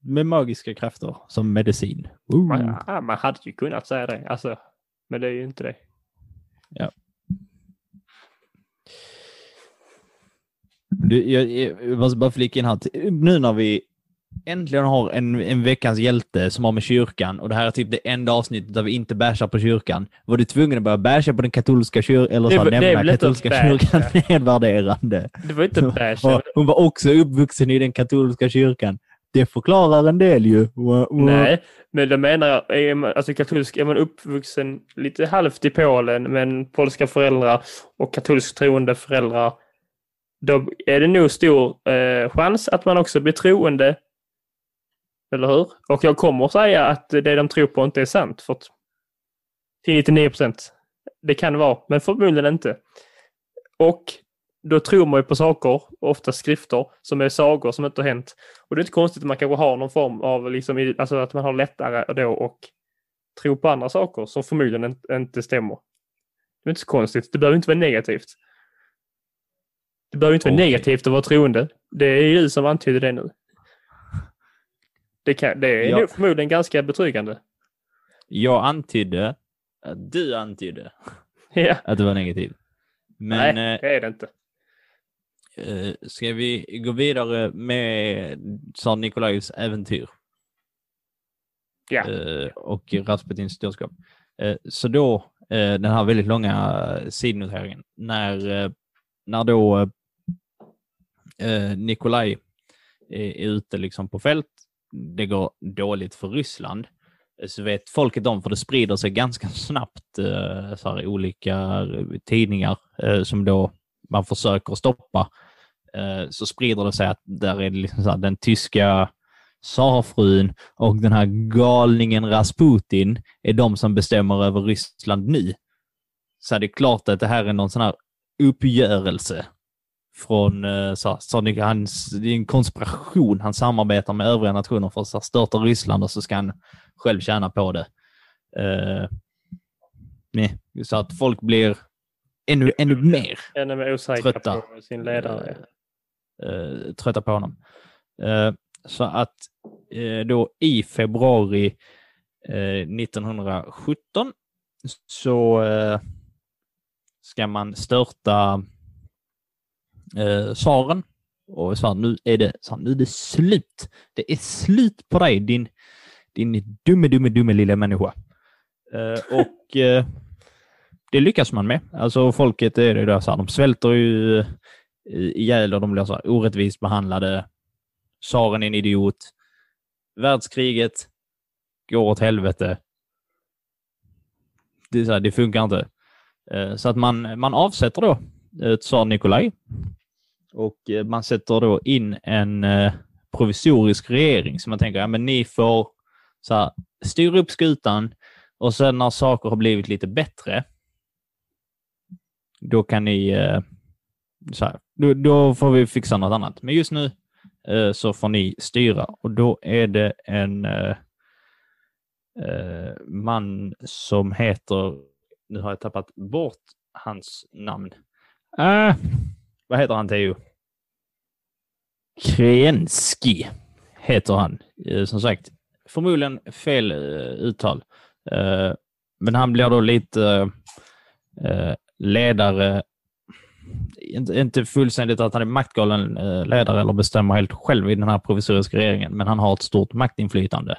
med magiska krafter som medicin. Uh. Ja, man hade ju kunnat säga det, alltså, men det är ju inte det. Ja. Du, jag, jag måste bara flika in här. Nu när vi äntligen har en, en veckans hjälte som har med kyrkan och det här är typ det enda avsnittet där vi inte bashar på kyrkan. Var du tvungen att börja basha på den katolska kyrkan eller så det, nämna det katolska kyrkan nedvärderande? Det var inte basha. Hon var också uppvuxen i den katolska kyrkan. Det förklarar en del ju. Nej, men det menar jag, är man, alltså katolsk, är man uppvuxen lite halvt i Polen men polska föräldrar och katolskt troende föräldrar då är det nog stor eh, chans att man också blir troende. Eller hur? Och jag kommer säga att det de tror på inte är sant. För till 99 procent. Det kan det vara, men förmodligen inte. Och då tror man ju på saker, ofta skrifter, som är sagor som inte har hänt. Och det är inte konstigt att man kanske har någon form av, liksom, alltså att man har lättare då och tro på andra saker som förmodligen inte stämmer. Det är inte så konstigt. Det behöver inte vara negativt. Det behöver inte vara okay. negativt att vara troende. Det är ju du som antyder det nu. Det, kan, det är ja. förmodligen ganska betryggande. Jag antydde, att du antydde ja. att det var negativt. Men, Nej, det är det inte. Uh, ska vi gå vidare med Tsar Nikolajs äventyr? Ja. Och Rasputins störskap. Uh, så då, den här väldigt långa sidnoteringen, när, när då eh, Nikolaj eh, är, ute liksom på fält, det går dåligt för Ryssland, eh, så vet folket om, för det sprider sig ganska snabbt eh, så här, olika tidningar eh, som då man försöker stoppa. Eh, så sprider det sig att där är liksom så här, den tyska tsarfrun och den här galningen Rasputin är de som bestämmer över Ryssland nu. Så det är klart att det här är någon sån här uppgörelse från uh, så, det, hans, det är en konspiration. Han samarbetar med övriga nationer för att störta Ryssland och så ska han själv tjäna på det. Uh, nej, så att folk blir ännu, ännu mer Ännu trötta. på sin ledare. Uh, trötta på honom. så att då i februari Eh, 1917 så eh, ska man störta eh, tsaren och sa nu är det, sa, nu är det slut. Det är slut på dig din, din dumme, dumme, dumme lilla människa. Eh, och eh, det lyckas man med. Alltså folket är det där så här, de svälter ju eh, ihjäl och de blir så här orättvist behandlade. Tsaren är en idiot. Världskriget går åt helvete. Det, är så här, det funkar inte. Eh, så att man, man avsätter då eh, tsar Nikolaj och eh, man sätter då in en eh, provisorisk regering. Så man tänker, ja men ni får så här, styra upp skutan och sen när saker har blivit lite bättre, då kan ni, eh, så här, då, då får vi fixa något annat. Men just nu så får ni styra och då är det en eh, man som heter, nu har jag tappat bort hans namn. Äh, vad heter han Teo? Krienski heter han. Eh, Som sagt, förmodligen fel eh, uttal. Eh, Men han blir då lite ledare, inte, fullständigt att han är maktgalen ledare eller bestämmer helt själv i den här provisoriska regeringen, men han har ett stort maktinflytande.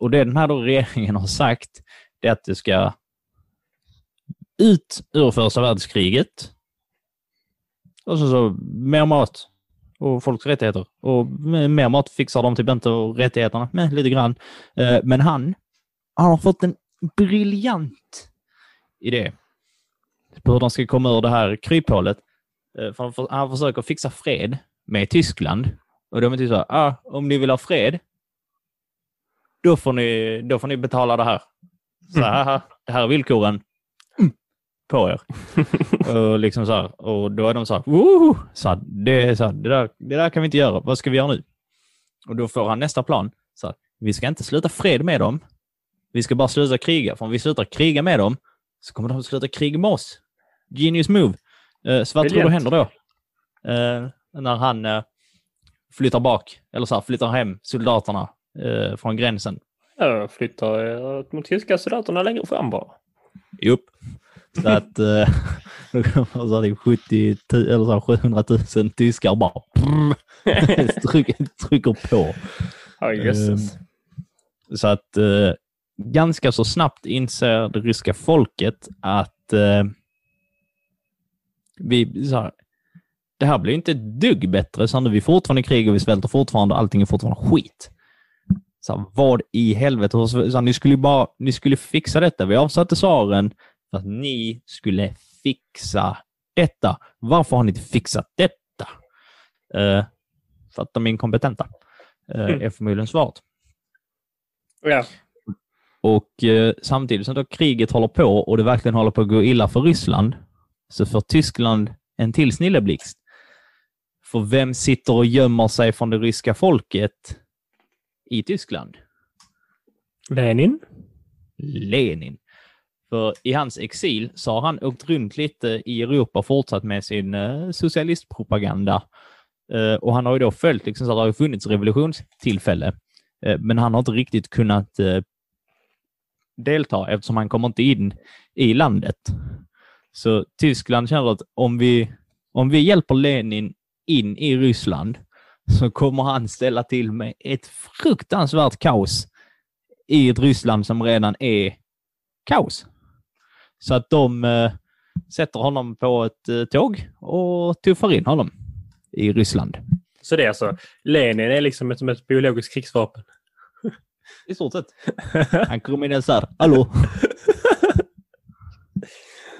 Och det den här då regeringen har sagt, det är att det ska ut ur första världskriget. Och så, så mer mat och folks rättigheter. Och mer mat fixar de typ inte och rättigheterna med lite grann. Eh, Men han, han har fått en briljant idé på hur de ska komma ur det här kryphålet. Eh, För han för- han försöker fixa fred med Tyskland. Och de är typ så här, ah, om ni vill ha fred, då får ni, då får ni betala det här. Så här, "Haha, det här är villkoren. På er. och, liksom så här, och då är de så här, Woho! så här, det, så här, det, där, det där kan vi inte göra, vad ska vi göra nu? Och då får han nästa plan. Så här, vi ska inte sluta fred med dem, vi ska bara sluta kriga. För om vi slutar kriga med dem så kommer de sluta kriga med oss. Genius move. Eh, så vad tror du händer då? Eh, när han eh, flyttar bak, eller så här, flyttar hem soldaterna från gränsen. Jag flyttar de tyska soldaterna längre fram bara. Jupp. Så att eh, då kommer så typ 70 000, eller så här 700 000 tyskar bara trycker, trycker på. Jösses. Så att eh, ganska så snabbt inser det ryska folket att eh, vi, så här, det här blir inte ett dugg bättre, så nu är vi fortfarande i krig och vi svälter fortfarande och allting är fortfarande skit. Så här, vad i helvete? Så här, ni, skulle bara, ni skulle fixa detta. Vi avsatte tsaren för att ni skulle fixa detta. Varför har ni inte fixat detta? Eh, för att de är inkompetenta, eh, Mm. är förmodligen svaret. Ja. Och eh, samtidigt som då kriget håller på och det verkligen håller på att gå illa för Ryssland, så får Tyskland en till snilleblixt. För vem sitter och gömmer sig från det ryska folket i Tyskland? Lenin? Lenin. För i hans exil så har han åkt runt lite i Europa och fortsatt med sin eh, socialistpropaganda. Eh, och han har ju då följt, liksom, så att det har funnits revolutionstillfälle, eh, men han har inte riktigt kunnat delta eftersom han kommer inte in i landet. Så Tyskland känner att om vi, om vi hjälper Lenin in i Ryssland så kommer han ställa till med ett fruktansvärt kaos i ett Ryssland som redan är kaos. Så att de eh, sätter honom på ett eh, tåg och tuffar in honom i Ryssland. Så det är alltså, Lenin är liksom ett, som ett biologiskt krigsvapen. I stort sett. Han kommer in och så här, hallå?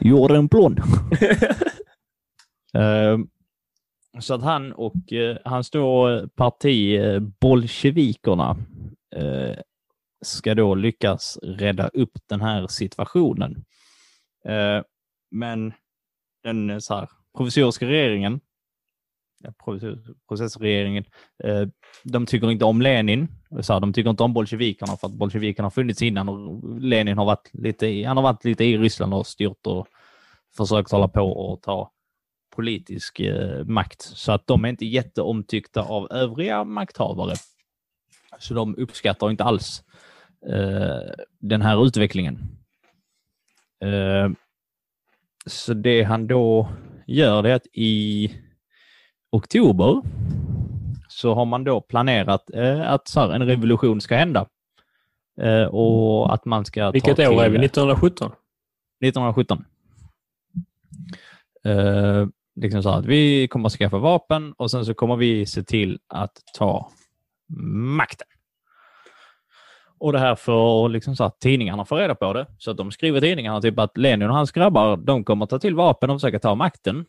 You're en plan. Eh, så att han och eh, hans då parti, eh, bolsjevikerna, eh, ska då lyckas rädda upp den här situationen. Eh, men den eh, så här, provisoriska regeringen, ja, processregeringen, eh, de tycker inte om Lenin. Så här, de tycker inte om bolsjevikerna för att bolsjevikerna har funnits innan och Lenin har varit lite i, han har varit lite i Ryssland och styrt och försökt hålla på och ta politisk eh, makt. Så att de är inte jätteomtyckta av övriga makthavare. Så de uppskattar inte alls eh, den här utvecklingen. Eh, så det han då gör det är att i oktober så har man då planerat eh, att så en revolution ska hända. Eh, och att man ska Vilket ta år är vi? till- 1917? 1917. Eh, liksom så att vi kommer att skaffa vapen och sen så kommer vi se till att ta makten. Och det här får liksom så att tidningarna får reda på det. Så att de skriver tidningarna typ att Lenin och hans grabbar, de kommer att ta till vapen och försöka ta makten.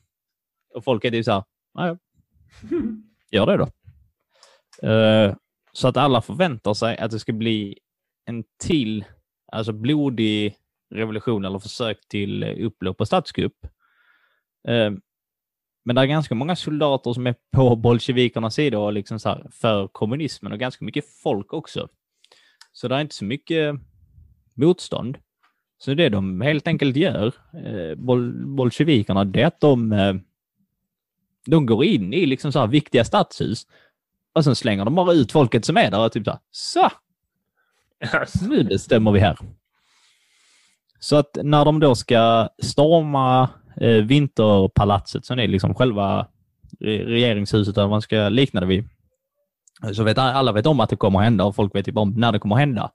Och folk är typ så här, "Ja, ja. gör det då. Eh, så att alla förväntar sig att det ska bli en till, alltså blodig revolution eller försök till upplopp och statskupp. Eh, Men det är ganska många soldater som är på bolsjevikernas sida och liksom så här för kommunismen och ganska mycket folk också. Så det är inte så mycket motstånd. Så det de helt enkelt gör, eh, bol bolsjevikerna, det är att de, eh, de går in i liksom så här viktiga stadshus och sen slänger de bara ut folket som är där och typ så här, så, nu bestämmer vi här. Så att när de då ska storma eh, Vinterpalatset, som är liksom själva re- regeringshuset, eller vad man ska likna det vid, så vet alla vet om att det kommer att hända och folk vet typ om när det kommer att hända.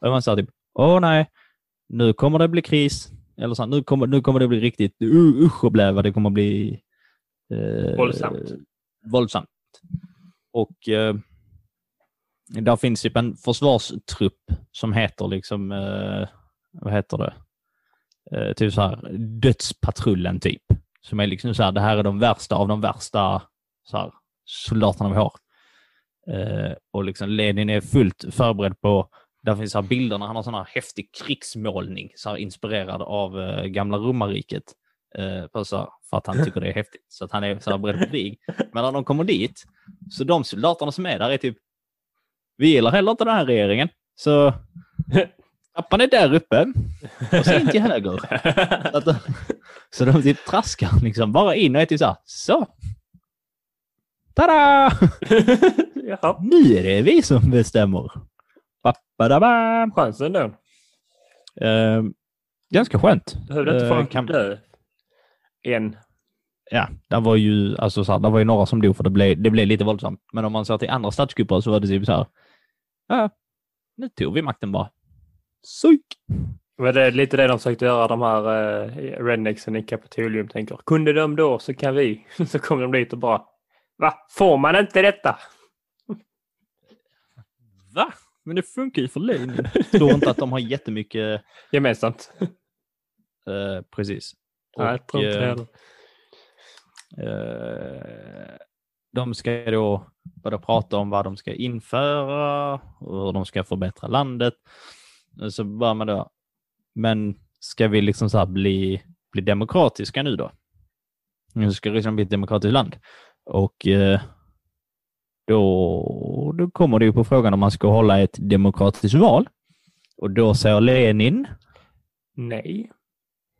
Och man säger typ, åh nej, nu kommer det bli kris. Eller så, här, nu, kommer, nu kommer det bli riktigt uh, usch och blä vad det kommer bli eh, Våldsamt. våldsamt. Och eh, där finns typ en försvarstrupp som heter liksom, eh, vad heter det? Eh, typ så här dödspatrullen typ. Som är liksom så här, det här är de värsta av de värsta så här, soldaterna vi har. Eh, och liksom Lenin är fullt förberedd på, där finns så här bilderna, han har sån här häftig krigsmålning, så här inspirerad av eh, gamla romarriket. Eh, på så här, för att han tycker det är häftigt. Så att han är så här beredd på krig. Men när de kommer dit, så de soldaterna som är där är typ, vi gillar heller inte den här regeringen, så trappan är där uppe och så in till höger. Så, att, de- så de typ traskar liksom bara in och är typ så här, så. Tada! Jaha, Nu är det vi som bestämmer. Ba-ba-da-ba. chansen då. Eh, ganska skönt. Behövde inte Eh, folk kan- dö? En. Ja, det var ju, alltså, så här, det var ju några som dog för det blev, det blev lite våldsamt. Men om man ser till andra statskupper så var det typ så här. Ja, nu tog vi makten bara. Psyk! Men det är lite det de försökte göra, de här uh, rednexen i Kapitolium tänker. Kunde de då så kan vi. så kommer de dit och bara Va? Får man inte detta? Va? Men det funkar ju för. Jag tror inte att de har jättemycket... Gemensamt. Eh, precis. Nej, jag tror inte heller. Eh, de ska då börja prata om vad de ska införa och hur de ska förbättra landet. Så börjar man då, men ska vi liksom så här bli, bli demokratiska nu då? Nu ska Ryssland bli ett demokratiskt land. Och eh, då, då kommer det ju på frågan om man ska hålla ett demokratiskt val. Och då säger Lenin, Nej.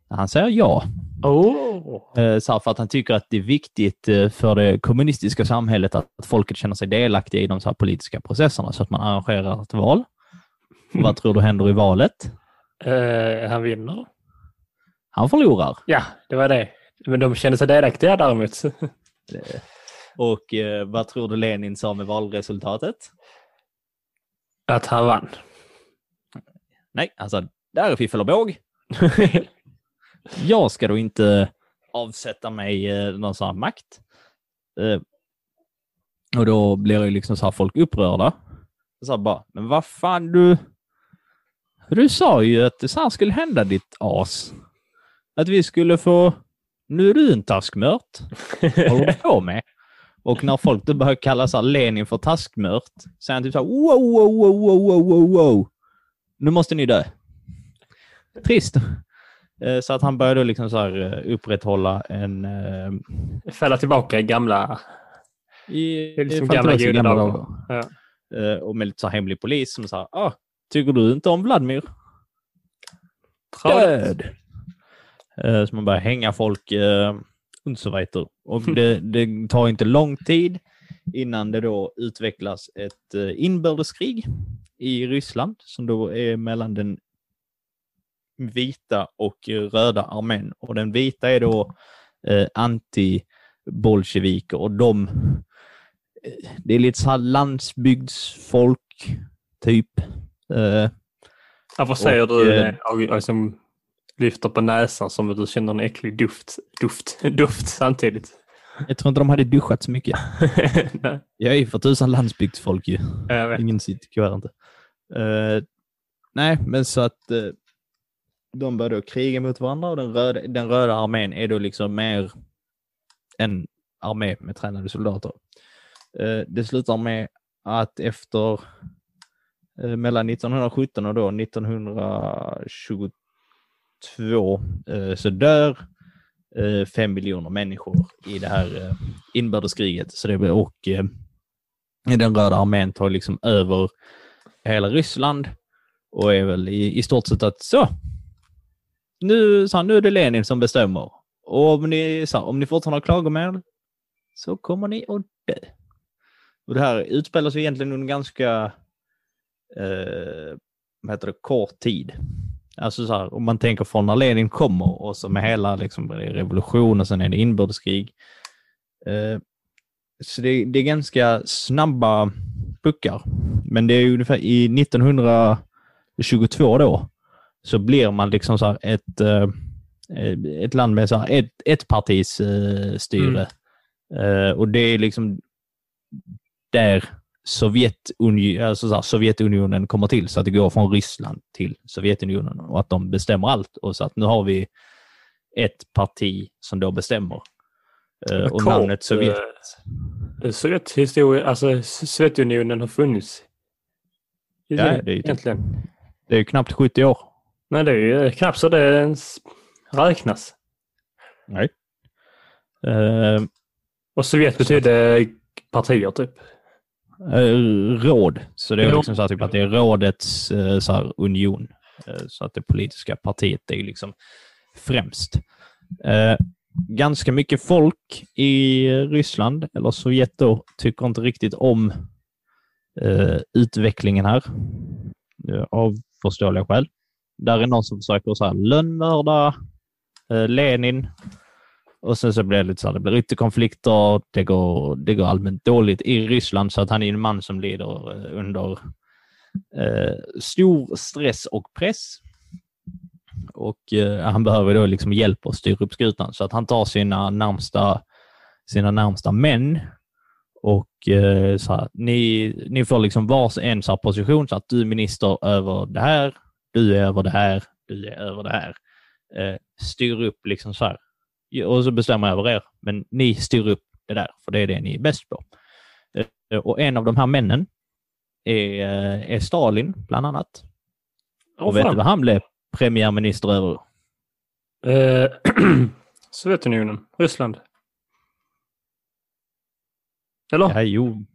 han säger ja. Oh. Så för att han tycker att det är viktigt eh, för det kommunistiska samhället att folket känner sig delaktiga i de så här politiska processerna så att man arrangerar ett val. Och vad tror du händer i valet? Eh, han vinner. Han förlorar. Ja, det var det. Men de kände sig delaktiga däremot. Och eh, vad tror du Lenin sa med valresultatet? Att han vann. Nej, han sa det här är fiffel och båg. Jag ska då inte avsätta mig eh, någon sån här makt. Eh, och då blir ju liksom så här folk upprörda. Så här bara, men vad fan du... Du sa ju att det så här skulle hända ditt as. Att vi skulle få... Nu är du en taskmört. Vad håller du på med? Och när folk då börjar kalla så här Lenin för taskmört, så är han typ så här wow, wow, wow, wow, wow, wow, wow. Nu måste ni dö. Trist. Eh, Så att han började liksom så här eh, upprätthålla en... eh, Fälla tillbaka i gamla... I, liksom gamla faktiskt i goda dagar. dagar. Ja. Och med lite så här hemlig polis som sa ah, tycker du inte om Vladimir? Död! Så man börjar hänga folk eh, och så vidare. Och det, det tar inte lång tid innan det då utvecklas ett eh, inbördeskrig i Ryssland som då är mellan den vita och röda armén. Och den vita är då eh, anti-bolsjeviker och de, eh, det är lite så här landsbygdsfolk, typ. Eh, Varför säger Och, du eh, det? Lyfter på näsan som att du känner en äcklig duft, duft, duft samtidigt. jag tror inte de hade duschat så mycket. Nej, Jag är ju för tusan landsbygdsfolk ju. Ingen sitter inte. Eh, nej, men så att uh, de började då kriga mot varandra och den röda, den röda armén är då liksom mer en armé med tränade soldater. Eh, det slutar med att efter mellan 1917 och då 1922 två, eh, så dör eh, fem miljoner människor i det här eh, inbördeskriget. Så det, och den röda armén tar liksom över hela Ryssland och är väl i, i stort sett att så, nu, så här, nu är det Lenin som bestämmer. Och om ni, så här, om ni fortfarande har klagomål så kommer ni att dö. Och det här utspelar sig egentligen under ganska eh, vad heter det, kort tid. Alltså så här, om man tänker från när Lenin kommer och så med hela liksom, det är revolution och sen är det inbördeskrig. Eh, så det, det är ganska snabba puckar. Men det är ungefär i 1922 då så blir man liksom så här ett, eh, ett land med så här ett, ett partis eh, styre. Eh, och det är liksom där Sovjetuni alltså så här, Sovjetunionen kommer till, så att det går från Ryssland till Sovjetunionen och att de bestämmer allt. Och så att nu har vi ett parti som då bestämmer. Eh, och Kort, namnet Sovjet. eh, Sovjethistoria, alltså Sovjetunionen har funnits. Ja, det är ju typ- egentligen. Det är knappt 70 år. Nej, det är ju knappt så det ens räknas. Nej. Eh, Och Sovjet betyder partier typ. Eh, råd. Så det är liksom så typ att det är rådets eh, så här, union. Eh, så att det politiska partiet är liksom främst. Ganska mycket folk i Ryssland, eller Sovjet då, tycker inte riktigt om utvecklingen här. Av förståeliga skäl. Där är någon som försöker så här, lönnmörda Lenin. Och sen så blir det lite så här, det blir ytterkonflikter, det går, det går allmänt dåligt i Ryssland så att han är en man som lider eh, under eh, stor stress och press. Och eh, han behöver då liksom hjälp att styra upp skutan så att han tar sina närmsta, sina närmsta män och eh, så här, ni, ni får liksom vars en så här position så att du är minister över det här, du är över det här, du är över det här. Eh, styr upp liksom så här. Och så bestämmer jag över er, men ni styr upp det där, för det är det ni är bäst på. Eh, och en av de här männen är, eh, är Stalin, bland annat. Åh, Och vet fan. du vad han blev premiärminister över? Eh, Sovjetunionen, Ryssland. Eller? Ja, jo,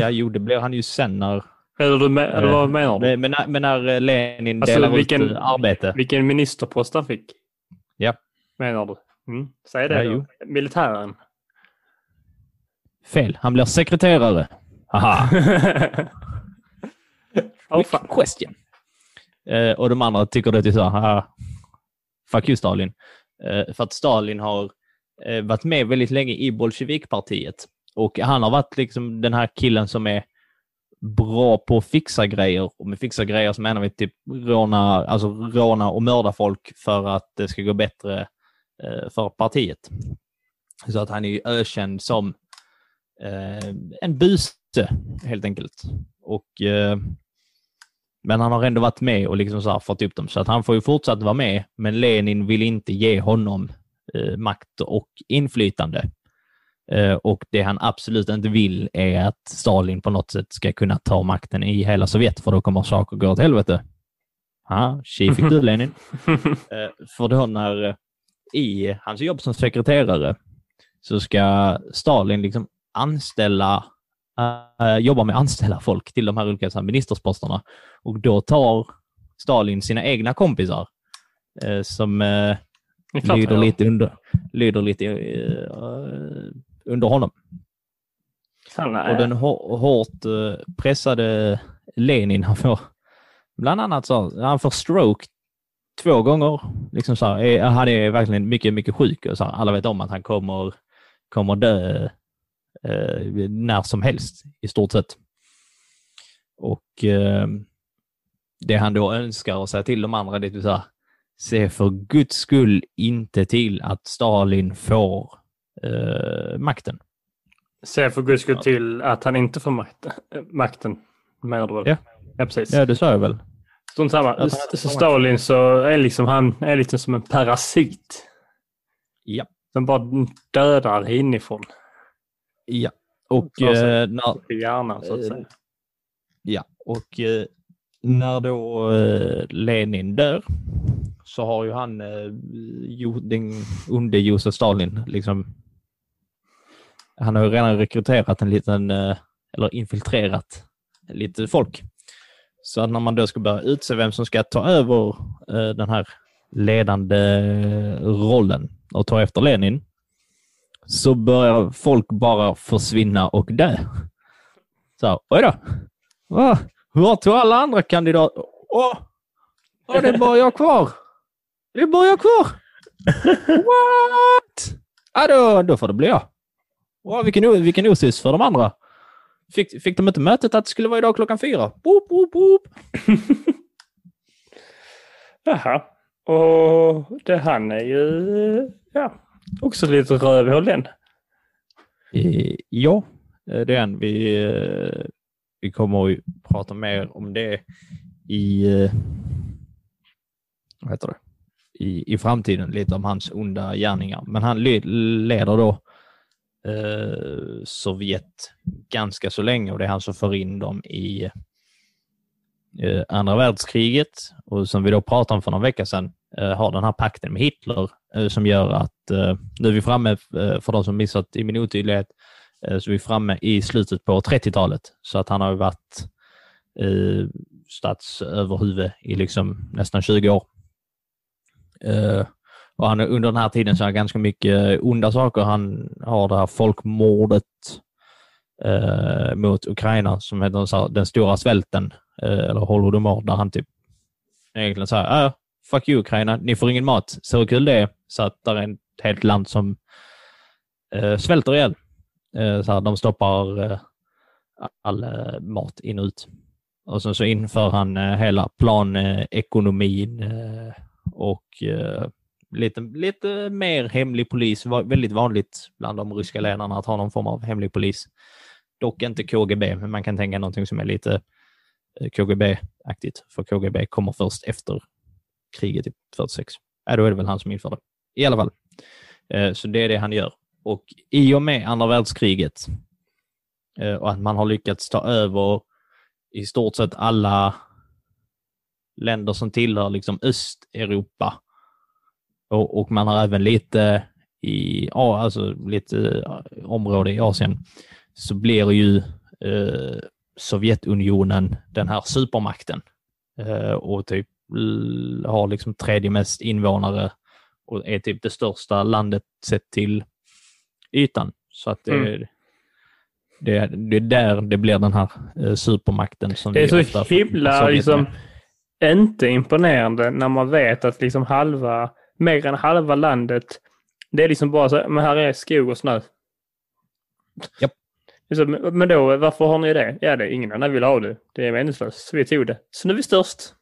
ja, jo, det blev han ju sen när... Eller, du me- eller vad menar du? Men, men, när, eh, Lenin Alltså, vilken- ut eh, arbete. Vilken ministerpost han fick? Ja. Menar du? Mm. Säg det Ja, då. Militären. Fel, han blir sekreterare. Haha. Fan. question. Eh, och de andra tycker det är så här, "Ah, fuck you Stalin. Eh, för att Stalin har eh, varit med väldigt länge i bolsjevikpartiet. Och han har varit liksom den här killen som är bra på att fixa grejer. Och med fixa grejer så menar vi typ råna, alltså råna och mörda folk för att det ska gå bättre för partiet. Så att han är ju ökänd som eh, en buse, helt enkelt. Och eh, men han har ändå varit med och liksom så här fått upp dem. Så att han får ju fortsatt vara med, men Lenin vill inte ge honom eh, makt och inflytande. Eh, och det han absolut inte vill är att Stalin på något sätt ska kunna ta makten i hela Sovjet, för då kommer saker gå åt helvete. Ja, tji fick du Lenin. Eh, för då när eh, i hans jobb som sekreterare så ska Stalin liksom anställa, eh, jobba med att anställa folk till de här olika ministersposterna. Och då tar Stalin sina egna kompisar eh, som är klart lyder gör. lite, under, lyder lite under honom. Han Och den hå- hårt pressade Lenin, han får bland annat så, han får stroke två gånger. Liksom så här, han är verkligen mycket, mycket sjuk och så här, alla vet om att han kommer, kommer dö eh, när som helst i stort sett. Och eh, det han då önskar och säga till de andra, det är så här, se för guds skull inte till att Stalin får eh, makten. Se för guds skull till att han inte får makten. makten menar du väl? Ja. ja, precis. Ja, det sa jag väl. Strunt samma. Så Stalin så är liksom han är lite som en parasit. Ja. Som bara dödar inifrån. Ja. Och eh, när, hjärnan så att Eh, säga. Ja, och eh, när då eh, Lenin dör så har ju han, eh, jo, den onde Josef Stalin, liksom, han har ju redan rekryterat en liten, eh, eller infiltrerat lite folk. Så att när man då ska börja utse vem som ska ta över eh, den här ledande rollen och ta efter Lenin, så börjar folk bara försvinna och dö. Så, här, oj då. Va? Vart tog alla andra kandidater? Åh! Åh, det är bara jag kvar. Det är bara jag kvar. What? Ja, då, då får det bli jag. Wow, vilken, vilken osis för de andra. Fick, fick de inte mötet att det skulle vara idag klockan fyra? Boop, boop, boop. Jaha. Och det, han är ju ja, också lite rövhål den. Eh, ja, eh, det är en. Vi, eh, vi kommer att prata mer om det i, vad heter det? I, i framtiden, lite om hans onda gärningar. Men han le, leder då eh, Sovjet ganska så länge och det är han som för in dem i eh, andra världskriget och som vi då pratade om för någon vecka sedan eh, har den här pakten med Hitler eh, som gör att eh, nu är vi framme, eh, för de som missat i min otydlighet, eh, så är vi framme i slutet på 30-talet. Så att han har ju varit eh, statsöverhuvud i liksom nästan 20 år. Eh, och han, under den här tiden så har han ganska mycket eh, onda saker. Han har det här folkmordet eh, mot Ukraina som heter så här, den stora svälten, eh, eller Holodomor, där han typ egentligen säger äh, ah, fuck you Ukraina, ni får ingen mat. Så hur kul det är. Så att det är ett helt land som eh, svälter ihjäl. Eh, så här, de stoppar eh, all eh, mat in och ut. Och sen så inför han eh, hela planekonomin eh, och eh, lite, lite mer hemlig polis. Var väldigt vanligt bland de ryska ledarna att ha någon form av hemlig polis. Dock inte KGB, men man kan tänka någonting som är lite eh, KGB-aktigt. För KGB kommer först efter kriget i 46. Äh, då är det väl han som inför det. I alla fall. Eh, så det är det han gör. Och i och med andra världskriget eh, och att man har lyckats ta över i stort sett alla länder som tillhör liksom Östeuropa och, och man har även lite i ja, alltså lite eh, område i Asien så blir ju eh, Sovjetunionen den här supermakten eh, och typ har liksom tredje mest invånare och är typ det största landet sett till ytan. Så att det, Mm. det, det är där det blir den här eh, supermakten som Det är så himla liksom, inte imponerande när man vet att liksom halva, mer än halva landet, det är liksom bara så men här är skog och snö. Liksom, men då, varför har ni det? Ja, det är ingen annan vill ha det. Det är meningslöst. Så vi tog det. Så nu är vi störst.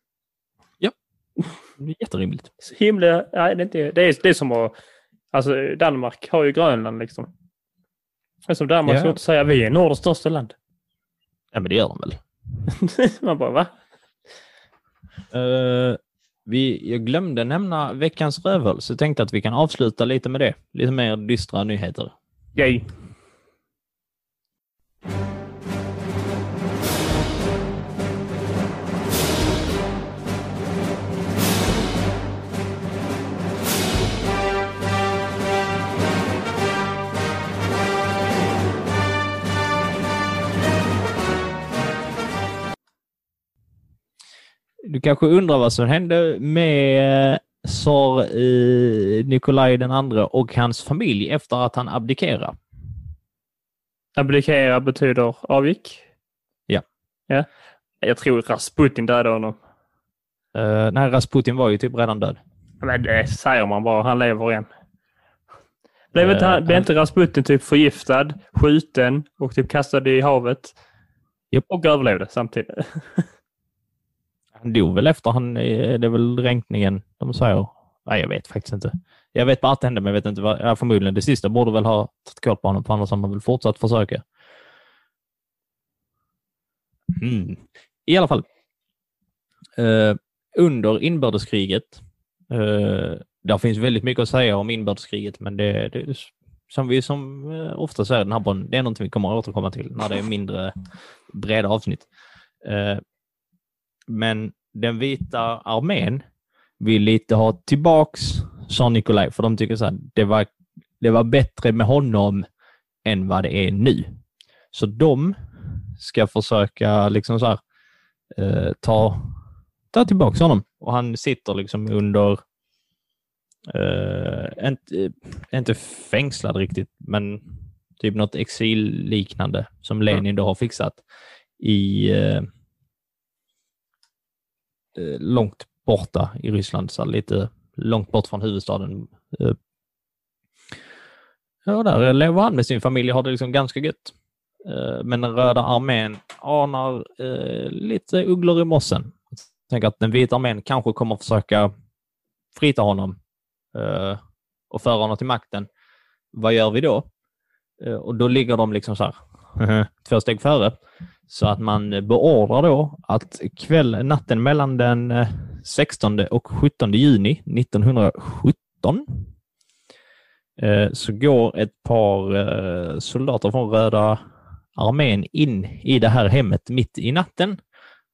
Det är jätterimligt. Så himla, nej, det, är inte, det, är, det är som att, alltså Danmark har ju Grönland liksom. Är som Danmark Ja. skulle inte säga vi är Nordens största land. Ja, men det gör de väl. man bara va? Eh, vi, jag glömde nämna veckans rövhål, så jag tänkte att vi kan avsluta lite med det. Lite mer dystra nyheter. Yay. Du kanske undrar vad som hände med tsar eh, Nikolaj den andre och hans familj efter att han abdikerade. Abdikera betyder avgick. Ja. ja. Jag tror Rasputin dödade honom. Uh, nej, Rasputin var ju typ redan död. Men det säger man bara. Han lever än. Blev, inte, han, blev inte Rasputin typ förgiftad, skjuten och typ kastad i havet? Yep. Och överlevde samtidigt. han dog väl efter han, eh, det är väl ränkningen de säger. Nej, jag vet faktiskt inte. Jag vet bara att det hände, men jag vet inte vad. Ja, förmodligen det sista borde väl ha tagit koll på honom, för annars har man väl fortsatt försöka. Mm. I alla fall. Eh, under inbördeskriget, eh, där finns väldigt mycket att säga om inbördeskriget, men det, det som vi som eh, ofta säger den här podden, det är någonting vi kommer att återkomma till när det är mindre breda avsnitt. Eh, men den vita armén vill lite ha tillbaks sa Nikolaj, för de tycker så här, det var, det var bättre med honom än vad det är nu. Så de ska försöka liksom så här, eh, ta, ta tillbaka honom. Och han sitter liksom under, eh, inte, inte fängslad riktigt, men typ något exilliknande som Lenin då har fixat i eh, eh Eh, långt borta i Ryssland, så lite långt bort från huvudstaden. Eh, ja, där lever han med sin familj och har det liksom ganska gött. Eh, men den röda armén anar eh, lite ugglor i mossen. Tänker att den vita armén kanske kommer försöka frita honom eh, och föra honom till makten. Vad gör vi då? Eh, och då ligger de liksom så här, två steg före. Så att man beordrar då att kväll, natten mellan den 16 och 17 juni 1917 eh, så går ett par eh, soldater från Röda armén in i det här hemmet mitt i natten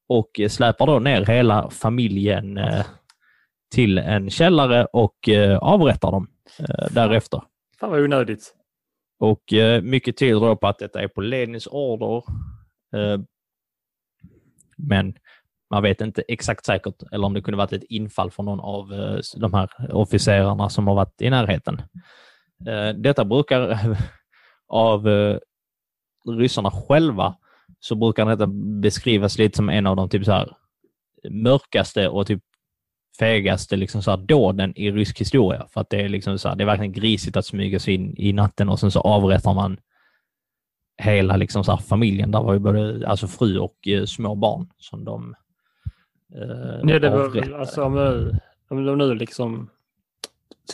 och släpar då ner hela familjen eh, till en källare och avrättar dem därefter. Fan vad onödigt. Och mycket tyder då på att detta är på Lenins order. Eh, men man vet inte exakt säkert, eller om det kunde varit ett infall från någon av eh, de här officerarna som har varit i närheten. Eh, detta brukar av ryssarna själva så brukar detta beskrivas lite som en av de typ så här mörkaste och typ fegaste liksom så här dåden i rysk historia. För att det är liksom så här, det är verkligen grisigt att smyga sig in i natten och sen så avrättar man hela liksom så familjen. Där var ju både alltså fru och eh, små barn som de Eh, Nej, det var väl alltså om, om de nu liksom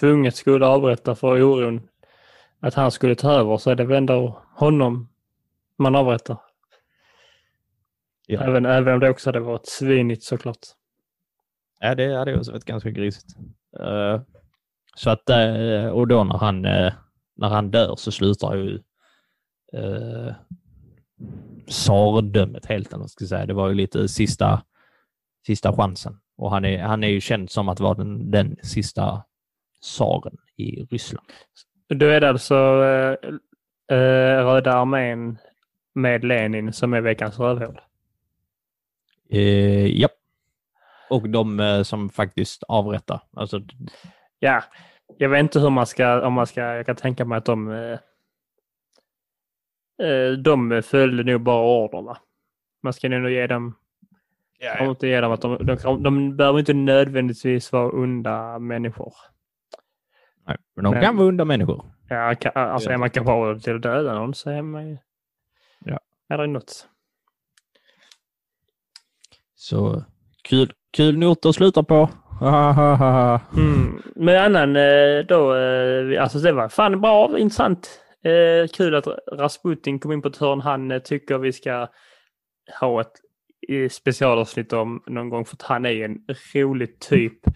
tvunget skulle avrätta för oron att han skulle ta över så är det väl ändå honom man avrättar. Ja. Även, även om det också hade varit svinigt såklart. Ja, det hade också varit ganska grisigt. Uh, så att, uh, och då när han, uh, när han dör så slutar ju uh, tsardömet helt, eller ska säga. Det var ju lite sista sista chansen. Och han är, han är ju känd som att vara den, den sista tsaren i Ryssland. Då är det alltså äh, äh, Röda armén med Lenin som är veckans rövhål? Eh, ja. Och de eh, som faktiskt avrättar. Alltså... Ja, jag vet inte hur man ska, om man ska, jag kan tänka mig att de eh, eh de följde nog bara orderna. Man ska nog ge dem Ja, ja. inte ge dem att de, de, de behöver inte nödvändigtvis vara onda människor. Nej, men de men, kan vara onda människor. Ja, alltså är man kapabel till att döda någon så är man ju... Ja. Är det något. Så kul, kul not att sluta på. mm. Men annan eh, då, eh, alltså det var fan bra, intressant. Eh, kul att Rasputin kom in på ett hörn. Han tycker vi ska ha ett specialavsnitt om någon gång för att han är en rolig typ.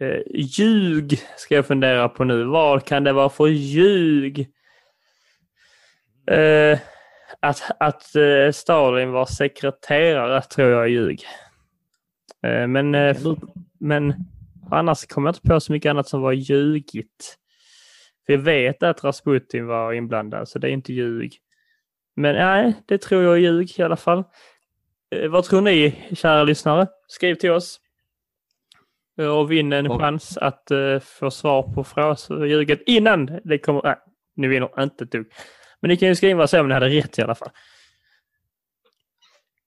Eh, ljug ska jag fundera på nu. Vad kan det vara för ljug? Eh, att att eh, Stalin var sekreterare tror jag är ljug. Eh, men, eh, men annars kommer jag inte på så mycket annat som var ljugigt. För jag vet att Rasputin var inblandad så det är inte ljug. Men nej, det tror jag är ljug i alla fall. Eh, vad tror ni, kära lyssnare? Skriv till oss. Eh, och vinn en och. chans att uh, få svar på frågeljuget innan det kommer... Nej, ni vinner inte ett dugg. Men ni kan ju skriva säga om ni hade rätt i alla fall.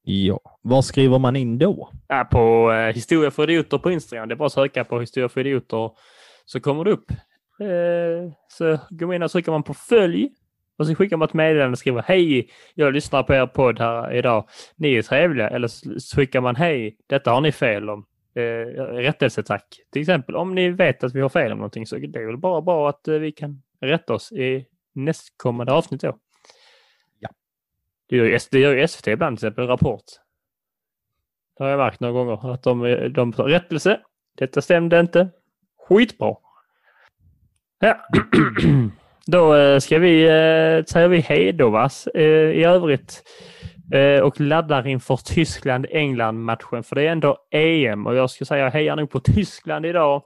Ja, var skriver man in då? Ja, på eh, Historia för idioter på Instagram. Det är bara att söka på Historia för idioter så kommer det upp. Eh, så går man in och trycker man på följ och så skickar man ett meddelande och skriver hej, jag lyssnar på er podd här idag. Ni är trevliga. Eller så skickar man hej, detta har ni fel om. Eh, rättelse tack. Till exempel om ni vet att vi har fel om någonting så det är väl bara bra att eh, vi kan rätta oss i nästkommande avsnitt då. Ja. Det gör ju, det gör ju SVT ibland, till exempel Rapport. Det har jag märkt några gånger att de, de tar rättelse. Detta stämde inte. Skitbra. Ja. Då eh, ska vi, eh, säger vi hej då va? Eh, i övrigt och laddar inför Tyskland-England-matchen. För det är ändå EM och jag ska säga hejar nog på Tyskland idag.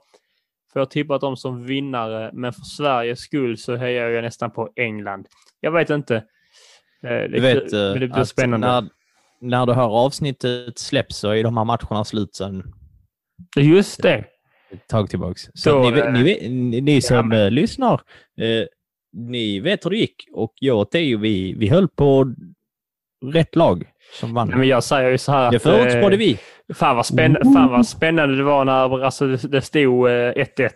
För jag tippat dem som vinnare, men för Sveriges skull så hejar jag nästan på England. Jag vet inte. Det, du vet det blir spännande. När, när det här avsnittet släpps så är de här matcherna slut sen. Just det. Ett tag tillbaks. Så då, ni, ni, ni, ni, som ja, lyssnar, eh, ni vet hur det gick och jag och Theo, vi, vi höll på rätt lag som vann. Nej, men jag säger ju så här Det förutspådde vi. Fan vad, spännande, fan vad spännande det var när alltså, det stod 1-1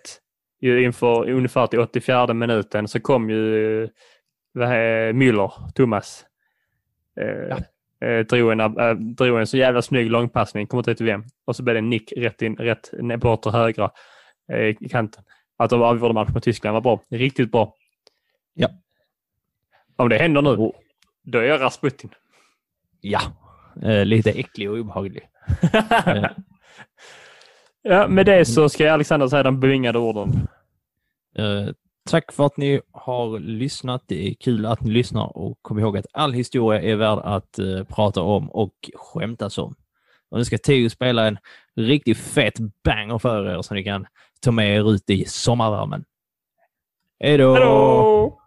eh, inför ungefär till 84 minuten så kom ju vad Müller, Thomas. Eh, drog, en, äh, drog en så jävla snygg långpassning, kommer inte till vem. Och så blev det en nick rätt in, rätt bortre högra i kanten. Att de avgjorde matchen mot Tyskland var bra. Riktigt bra. Ja. Om det händer nu, då är jag Rasputin. Ja, eh, lite äcklig och obehaglig. ja, med det så ska Alexander säga de bevingade orden. Eh, tack för att ni har lyssnat. Det är kul att ni lyssnar och kom ihåg att all historia är värd att uh, prata om och skämtas om. Och nu ska Teo spela en riktigt fet banger för er som ni kan ta med er ut i sommarvärmen. Hej då!